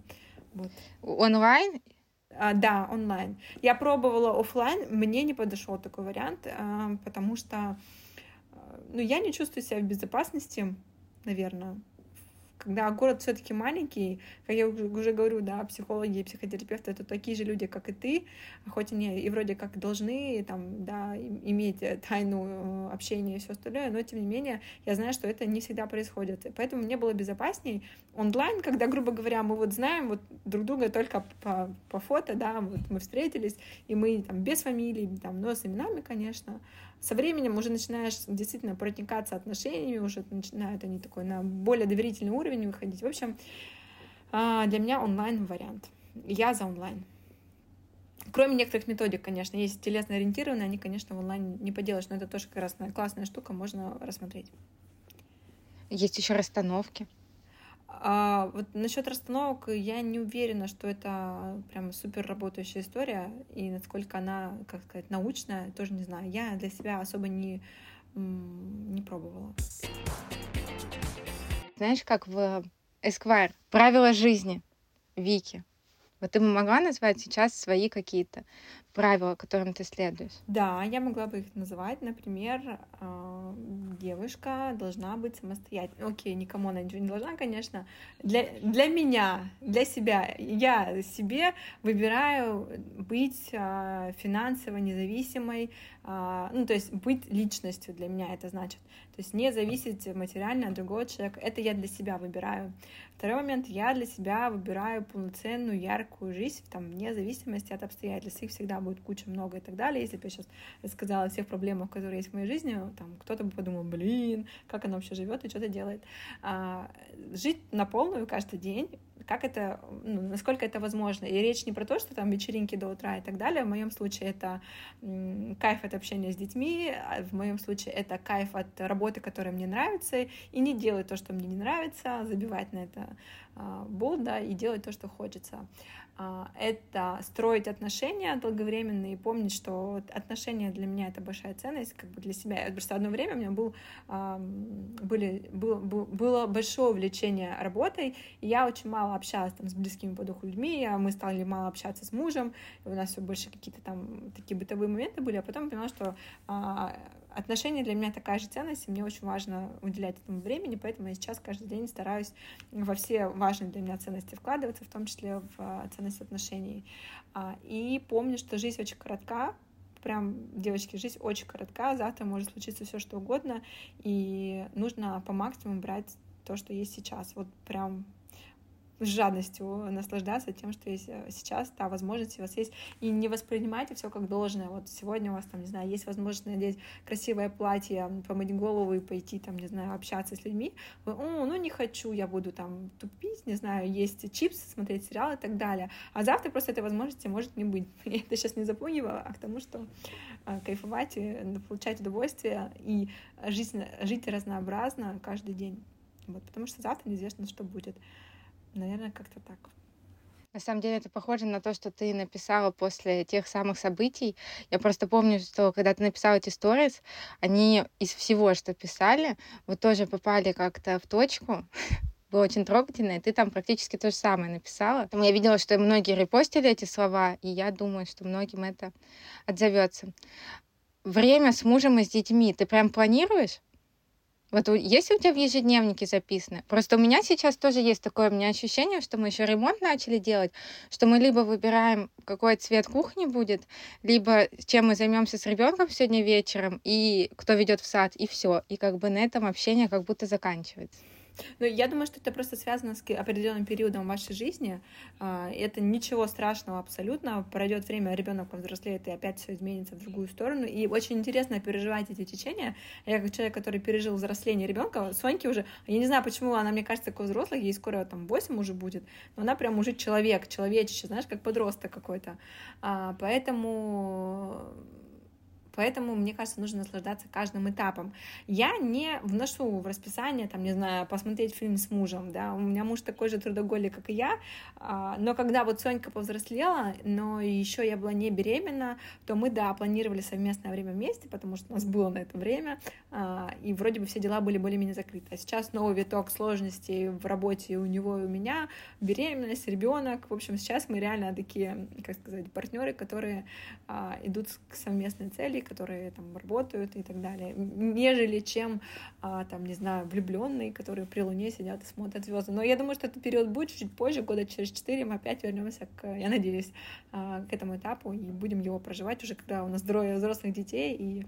Вот. Онлайн А, да, онлайн. Я пробовала офлайн, мне не подошел такой вариант, а, потому что ну, я не чувствую себя в безопасности, наверное, когда город все-таки маленький, как я уже говорю, да, психологи и психотерапевты это такие же люди, как и ты, хоть они и вроде как должны там, да, иметь тайну э, общения и все остальное, но тем не менее я знаю, что это не всегда происходит. Поэтому мне было безопасней онлайн, когда, грубо говоря, мы вот знаем вот друг друга только по, по фото, да, вот мы встретились, и мы там без фамилий, там, но с именами, конечно, со временем уже начинаешь действительно проникаться отношениями, уже начинают они такой на более доверительный уровень выходить. В общем, а, для меня онлайн вариант. Я за онлайн. Кроме некоторых методик, конечно, есть телесно ориентированные, они, конечно, в онлайн не поделаешь, но это тоже как раз классная штука, можно рассмотреть. Есть еще расстановки. А, вот насчет расстановок я не уверена, что это прям супер работающая история, и насколько она, как сказать, научная, тоже не знаю. Я для себя особо не, не пробовала. Знаешь, как в Esquire правила жизни Вики. Вот ты бы могла назвать сейчас свои какие-то правила, которым ты следуешь? Да, я могла бы их называть. Например, а, девушка должна быть самостоятельной. Окей, никому она ничего не должна, конечно. Для, для меня, для себя, я себе выбираю быть а, финансово независимой, а, ну, то есть быть личностью для меня это значит. То есть не зависеть материально от другого человека. Это я для себя выбираю. Второй момент, я для себя выбираю полноценную, яркую жизнь, там, вне зависимости от обстоятельств. Их всегда будет куча много и так далее. Если бы я сейчас рассказала о всех проблемах, которые есть в моей жизни, там, кто-то бы подумал, блин, как она вообще живет и что-то делает. А, жить на полную каждый день как это, ну, насколько это возможно. И речь не про то, что там вечеринки до утра и так далее. В моем случае это кайф от общения с детьми, а в моем случае это кайф от работы, которая мне нравится, и не делать то, что мне не нравится, забивать на это а, болт, да, и делать то, что хочется. А, это строить отношения долговременные и помнить, что отношения для меня это большая ценность, как бы для себя. Просто одно время у меня был, были, было, было большое увлечение работой, и я очень мало общалась там с близкими по духу людьми, мы стали мало общаться с мужем, и у нас все больше какие-то там такие бытовые моменты были, а потом поняла, что а, отношения для меня такая же ценность, и мне очень важно уделять этому времени, поэтому я сейчас каждый день стараюсь во все важные для меня ценности вкладываться, в том числе в а, ценность отношений. А, и помню, что жизнь очень коротка, прям, девочки, жизнь очень коротка, завтра может случиться все что угодно, и нужно по максимуму брать то, что есть сейчас. Вот прям с жадностью наслаждаться тем, что есть э, сейчас, та возможность у вас есть, и не воспринимайте все как должное. Вот сегодня у вас там, не знаю, есть возможность надеть красивое платье, помыть голову и пойти там, не знаю, общаться с людьми. Вы, о, ну не хочу, я буду там тупить, не знаю, есть чипсы, смотреть сериалы и так далее. А завтра просто этой возможности может не быть. Я это сейчас не запугиваю, а к тому, что э, кайфовать, и получать удовольствие и жизнь, жить разнообразно каждый день. Вот, потому что завтра неизвестно, что будет. Наверное, как-то так. На самом деле это похоже на то, что ты написала после тех самых событий. Я просто помню, что когда ты написала эти сторис, они из всего, что писали, вот тоже попали как-то в точку. Было очень трогательно, и ты там практически то же самое написала. Я видела, что многие репостили эти слова, и я думаю, что многим это отзовется. Время с мужем и с детьми ты прям планируешь? Вот есть у тебя в ежедневнике записано? Просто у меня сейчас тоже есть такое у меня ощущение, что мы еще ремонт начали делать, что мы либо выбираем, какой цвет кухни будет, либо чем мы займемся с ребенком сегодня вечером, и кто ведет в сад, и все. И как бы на этом общение как будто заканчивается. Ну, я думаю, что это просто связано с определенным периодом вашей жизни. А, это ничего страшного абсолютно. Пройдет время, ребенок повзрослеет, и опять все изменится в другую сторону. И очень интересно переживать эти течения. Я как человек, который пережил взросление ребенка, Соньки уже, я не знаю, почему она, мне кажется, такой взрослой, ей скоро там 8 уже будет, но она прям уже человек, человечище, знаешь, как подросток какой-то. А, поэтому Поэтому, мне кажется, нужно наслаждаться каждым этапом. Я не вношу в расписание, там, не знаю, посмотреть фильм с мужем, да, у меня муж такой же трудоголик, как и я, а, но когда вот Сонька повзрослела, но еще я была не беременна, то мы, да, планировали совместное время вместе, потому что у нас было на это время, а, и вроде бы все дела были более-менее закрыты. А сейчас новый виток сложностей в работе у него и у меня, беременность, ребенок, в общем, сейчас мы реально такие, как сказать, партнеры, которые а, идут к совместной цели, которые там работают и так далее, нежели чем а, там, не знаю, влюбленные, которые при Луне сидят и смотрят звезды. Но я думаю, что этот период будет чуть позже, года через четыре мы опять вернемся к, я надеюсь, а, к этому этапу и будем его проживать уже, когда у нас здоровье взрослых детей и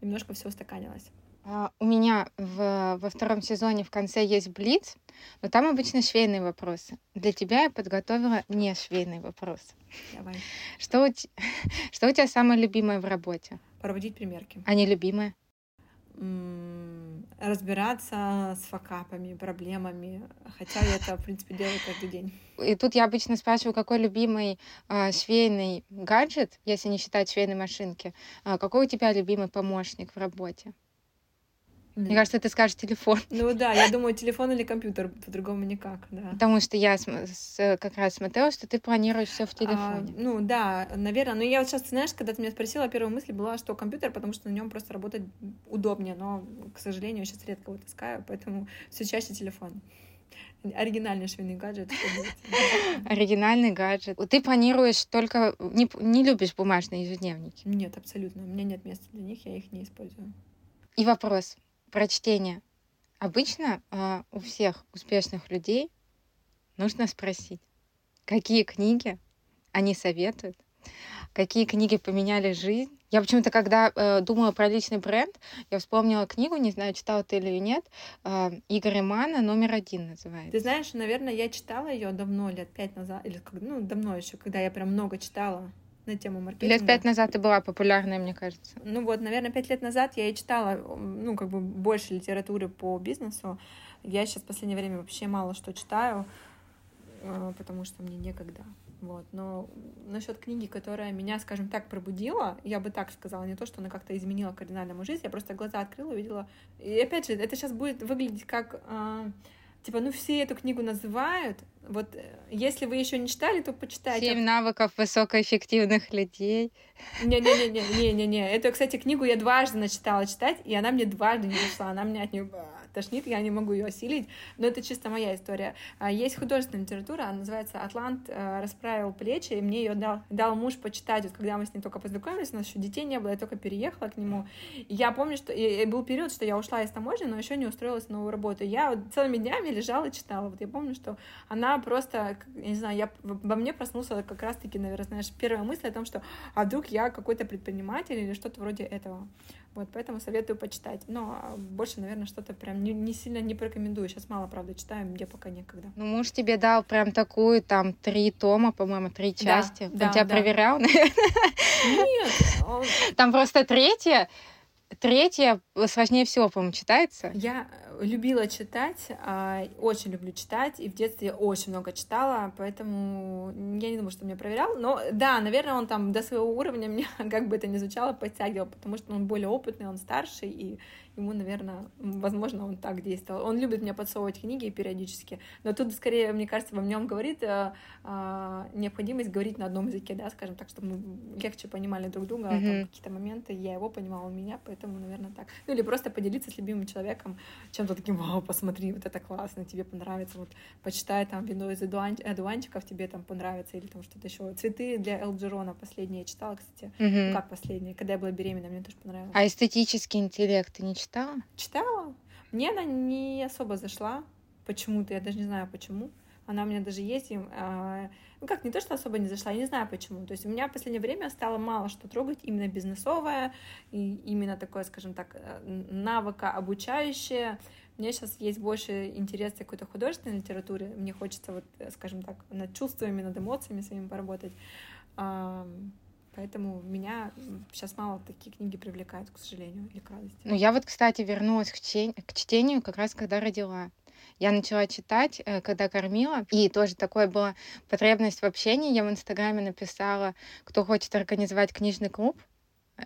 немножко все устаканилось. А, у меня в, во втором сезоне в конце есть блиц, но там обычно швейные вопросы. Для тебя я подготовила не швейные вопросы. Давай. Что у, что у тебя самое любимое в работе? Проводить примерки. А не любимое? разбираться с факапами, проблемами, хотя я это, в принципе, делаю каждый день. И тут я обычно спрашиваю, какой любимый э, швейный гаджет, если не считать швейной машинки, э, какой у тебя любимый помощник в работе? Мне кажется, ты скажешь телефон. Ну да, я думаю, телефон или компьютер, по-другому никак, да. Потому что я с, с, как раз смотрела, что ты планируешь все в а, телефоне. А, ну да, наверное. Но я вот сейчас, знаешь, когда ты меня спросила, первая мысль была, что компьютер, потому что на нем просто работать удобнее, но, к сожалению, сейчас редко его таскаю, поэтому все чаще телефон. Оригинальный швейный гаджет. Оригинальный гаджет. Ты планируешь только... Не, не любишь бумажные ежедневники? Нет, абсолютно. У меня нет места для них, я их не использую. И вопрос про чтение. Обычно э, у всех успешных людей нужно спросить, какие книги они советуют, какие книги поменяли жизнь. Я почему-то, когда э, думала про личный бренд, я вспомнила книгу, не знаю, читала ты или нет, э, Игоря Мана «Номер один» называется. Ты знаешь, наверное, я читала ее давно, лет пять назад, или ну, давно еще, когда я прям много читала на тему маркетинга. Лет пять назад ты была популярная, мне кажется. Ну вот, наверное, пять лет назад я и читала, ну, как бы больше литературы по бизнесу. Я сейчас в последнее время вообще мало что читаю, э, потому что мне некогда. Вот. Но насчет книги, которая меня, скажем так, пробудила, я бы так сказала, не то, что она как-то изменила кардинально мою жизнь, я просто глаза открыла, увидела. И опять же, это сейчас будет выглядеть как э, типа, ну все эту книгу называют, вот э, если вы еще не читали, то почитайте. Семь навыков высокоэффективных людей. Не-не-не-не-не-не. Эту, кстати, книгу я дважды начитала читать, и она мне дважды не зашла. Она меня от нее тошнит, я не могу ее осилить, но это чисто моя история. А, есть художественная литература, она называется «Атлант э, расправил плечи», и мне ее дал, дал муж почитать, вот когда мы с ним только познакомились, у нас еще детей не было, я только переехала к нему. Я помню, что и был период, что я ушла из таможни, но еще не устроилась на новую работу. Я вот целыми днями лежала и читала. Вот я помню, что она просто, я не знаю, я во мне проснулся как раз-таки, наверное, знаешь, первая мысль о том, что а вдруг я какой-то предприниматель или что-то вроде этого. Вот, поэтому советую почитать. Но больше, наверное, что-то прям не, не сильно не порекомендую. Сейчас мало, правда, читаю, мне пока некогда. Ну, муж тебе дал прям такую, там, три тома, по-моему, три части. Да, Он да, тебя да. проверял, наверное? Нет. Там просто третья, третья сложнее всего, по-моему, читается. Я любила читать, а, очень люблю читать, и в детстве я очень много читала, поэтому я не думаю, что меня проверял, но да, наверное, он там до своего уровня меня, как бы это ни звучало, подтягивал, потому что он более опытный, он старше, и ему, наверное, возможно, он так действовал. Он любит мне подсовывать книги периодически, но тут скорее, мне кажется, во нем говорит э, э, необходимость говорить на одном языке, да, скажем так, чтобы мы легче понимали друг друга, mm-hmm. там какие-то моменты, я его понимала, он меня, поэтому, наверное, так. Ну или просто поделиться с любимым человеком чем-то таким, вау, посмотри, вот это классно, тебе понравится, вот почитай там вино из одуванчиков, тебе там понравится, или там что-то еще. Цветы для Элджерона последние я читала, кстати, mm-hmm. ну, как последние, когда я была беременна, мне тоже понравилось. А эстетический интеллект ты не читала? Читала. Мне она не особо зашла. Почему-то, я даже не знаю почему. Она у меня даже есть, э, ну как, не то, что особо не зашла, я не знаю почему. То есть у меня в последнее время стало мало что трогать, именно бизнесовое, и именно такое, скажем так, э, навыка обучающее. Мне сейчас есть больше интерес к какой-то художественной литературе. Мне хочется, вот, э, скажем так, над чувствами, над эмоциями своими поработать. Поэтому меня сейчас мало такие книги привлекают, к сожалению, или к радости. Ну, я вот, кстати, вернулась к, чтень... к чтению как раз когда родила. Я начала читать, э, когда кормила, и тоже такое была потребность в общении. Я в Инстаграме написала, кто хочет организовать книжный клуб.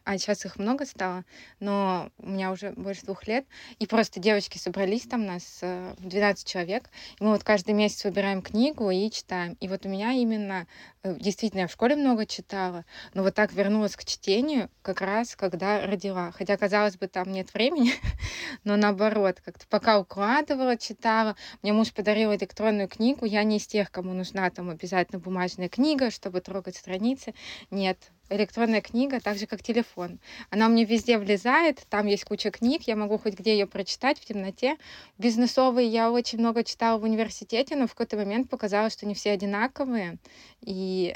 А сейчас их много стало, но у меня уже больше двух лет, и просто девочки собрались там, нас 12 э, человек, и мы вот каждый месяц выбираем книгу и читаем. И вот у меня именно, э, действительно, я в школе много читала, но вот так вернулась к чтению как раз, когда родила. Хотя, казалось бы, там нет времени, но наоборот, как-то пока укладывала, читала. Мне муж подарил электронную книгу, я не из тех, кому нужна там обязательно бумажная книга, чтобы трогать страницы. Нет, электронная книга, так же как телефон. Она у меня везде влезает, там есть куча книг, я могу хоть где ее прочитать в темноте. Бизнесовые я очень много читала в университете, но в какой-то момент показалось, что не все одинаковые. И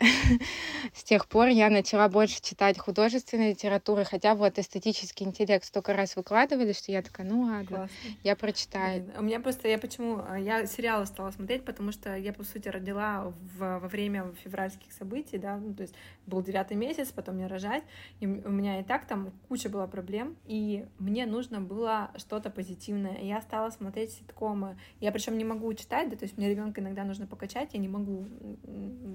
с тех пор я начала больше читать художественной литературы, хотя вот эстетический интеллект столько раз выкладывали, что я такая, ну ладно, Классно. я прочитаю. У меня просто, я почему, а, я сериалы стала смотреть, потому что я, по сути, родила в, во время февральских событий, да, ну, то есть был девятый месяц, потом мне рожать, и у меня и так там куча была проблем, и мне нужно было что-то позитивное. Я стала смотреть ситкомы. Я причем не могу читать, да, то есть мне ребенка иногда нужно покачать, я не могу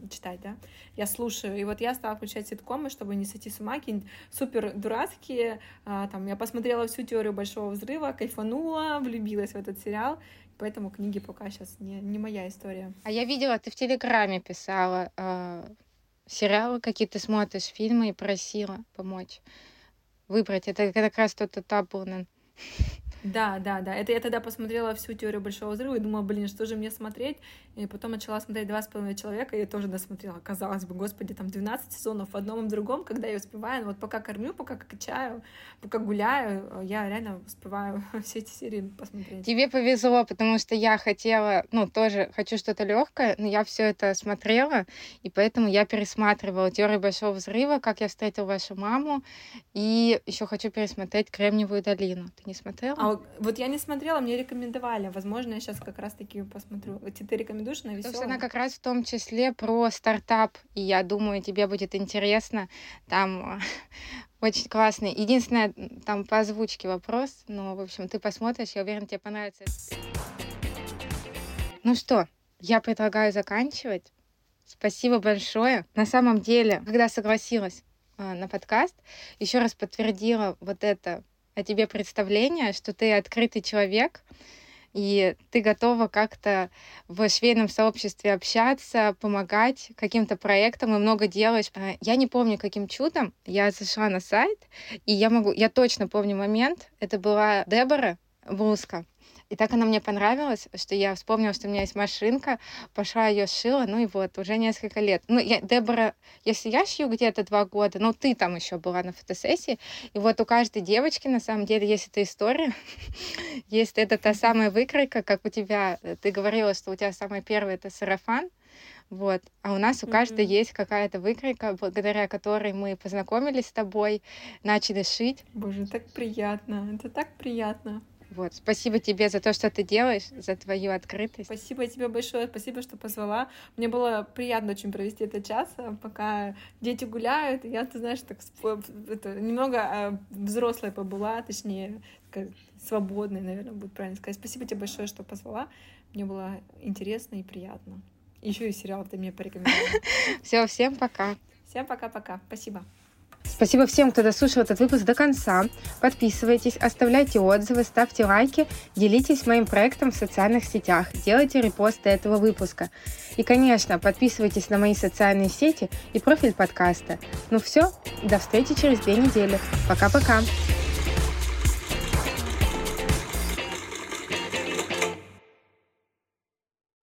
читать, да. Я слушаю. И вот я стала включать ситкомы, чтобы не сойти с ума, какие-нибудь супер дурацкие. А, там я посмотрела всю теорию большого взрыва, кайфанула, влюбилась в этот сериал. Поэтому книги пока сейчас не, не моя история. А я видела, ты в Телеграме писала э, сериалы какие-то смотришь, фильмы и просила помочь выбрать. Это как раз тот этап был, наверное. Да, да, да. Это я тогда посмотрела всю теорию большого взрыва и думала, блин, что же мне смотреть? И потом начала смотреть два с половиной человека, и я тоже досмотрела. Казалось бы, господи, там 12 сезонов в одном и в другом, когда я успеваю. Но вот пока кормлю, пока качаю, пока гуляю, я реально успеваю все эти серии посмотреть. Тебе повезло, потому что я хотела, ну, тоже хочу что-то легкое, но я все это смотрела, и поэтому я пересматривала теорию большого взрыва, как я встретил вашу маму, и еще хочу пересмотреть Кремниевую долину. Ты не смотрела? А вот я не смотрела, мне рекомендовали. Возможно, я сейчас как раз-таки посмотрю. Ты, ты рекомендуешь на веселом? Она как раз в том числе про стартап, и я думаю, тебе будет интересно. Там очень классный. Единственное, там по озвучке вопрос, но, в общем, ты посмотришь, я уверена, тебе понравится. Ну что, я предлагаю заканчивать. Спасибо большое. На самом деле, когда согласилась э, на подкаст, еще раз подтвердила вот это о тебе представление, что ты открытый человек, и ты готова как-то в швейном сообществе общаться, помогать каким-то проектам и много делаешь. А, я не помню, каким чудом я зашла на сайт, и я могу, я точно помню момент, это была Дебора Блузка. И так она мне понравилась, что я вспомнила, что у меня есть машинка, пошла ее шила, ну и вот, уже несколько лет. Ну, я, Дебора, если я шью где-то два года, ну, ты там еще была на фотосессии, и вот у каждой девочки, на самом деле, есть эта история, есть это та самая выкройка, как у тебя, ты говорила, что у тебя самая первая это сарафан, вот. А у нас у каждой mm-hmm. есть какая-то выкройка, благодаря которой мы познакомились с тобой, начали шить. Боже, так приятно. Это так приятно. Вот. Спасибо тебе за то, что ты делаешь, за твою открытость. Спасибо тебе большое, спасибо, что позвала. Мне было приятно очень провести этот час, а, пока дети гуляют. Я, ты знаешь, так это, немного а, взрослая побыла, точнее, свободной, наверное, будет правильно сказать. Спасибо тебе большое, что позвала. Мне было интересно и приятно. Еще и сериал ты мне порекомендовала. Все, всем пока. Всем пока-пока. Спасибо. Спасибо всем, кто дослушал этот выпуск до конца. Подписывайтесь, оставляйте отзывы, ставьте лайки, делитесь моим проектом в социальных сетях, делайте репосты этого выпуска. И, конечно, подписывайтесь на мои социальные сети и профиль подкаста. Ну все, до встречи через две недели. Пока-пока.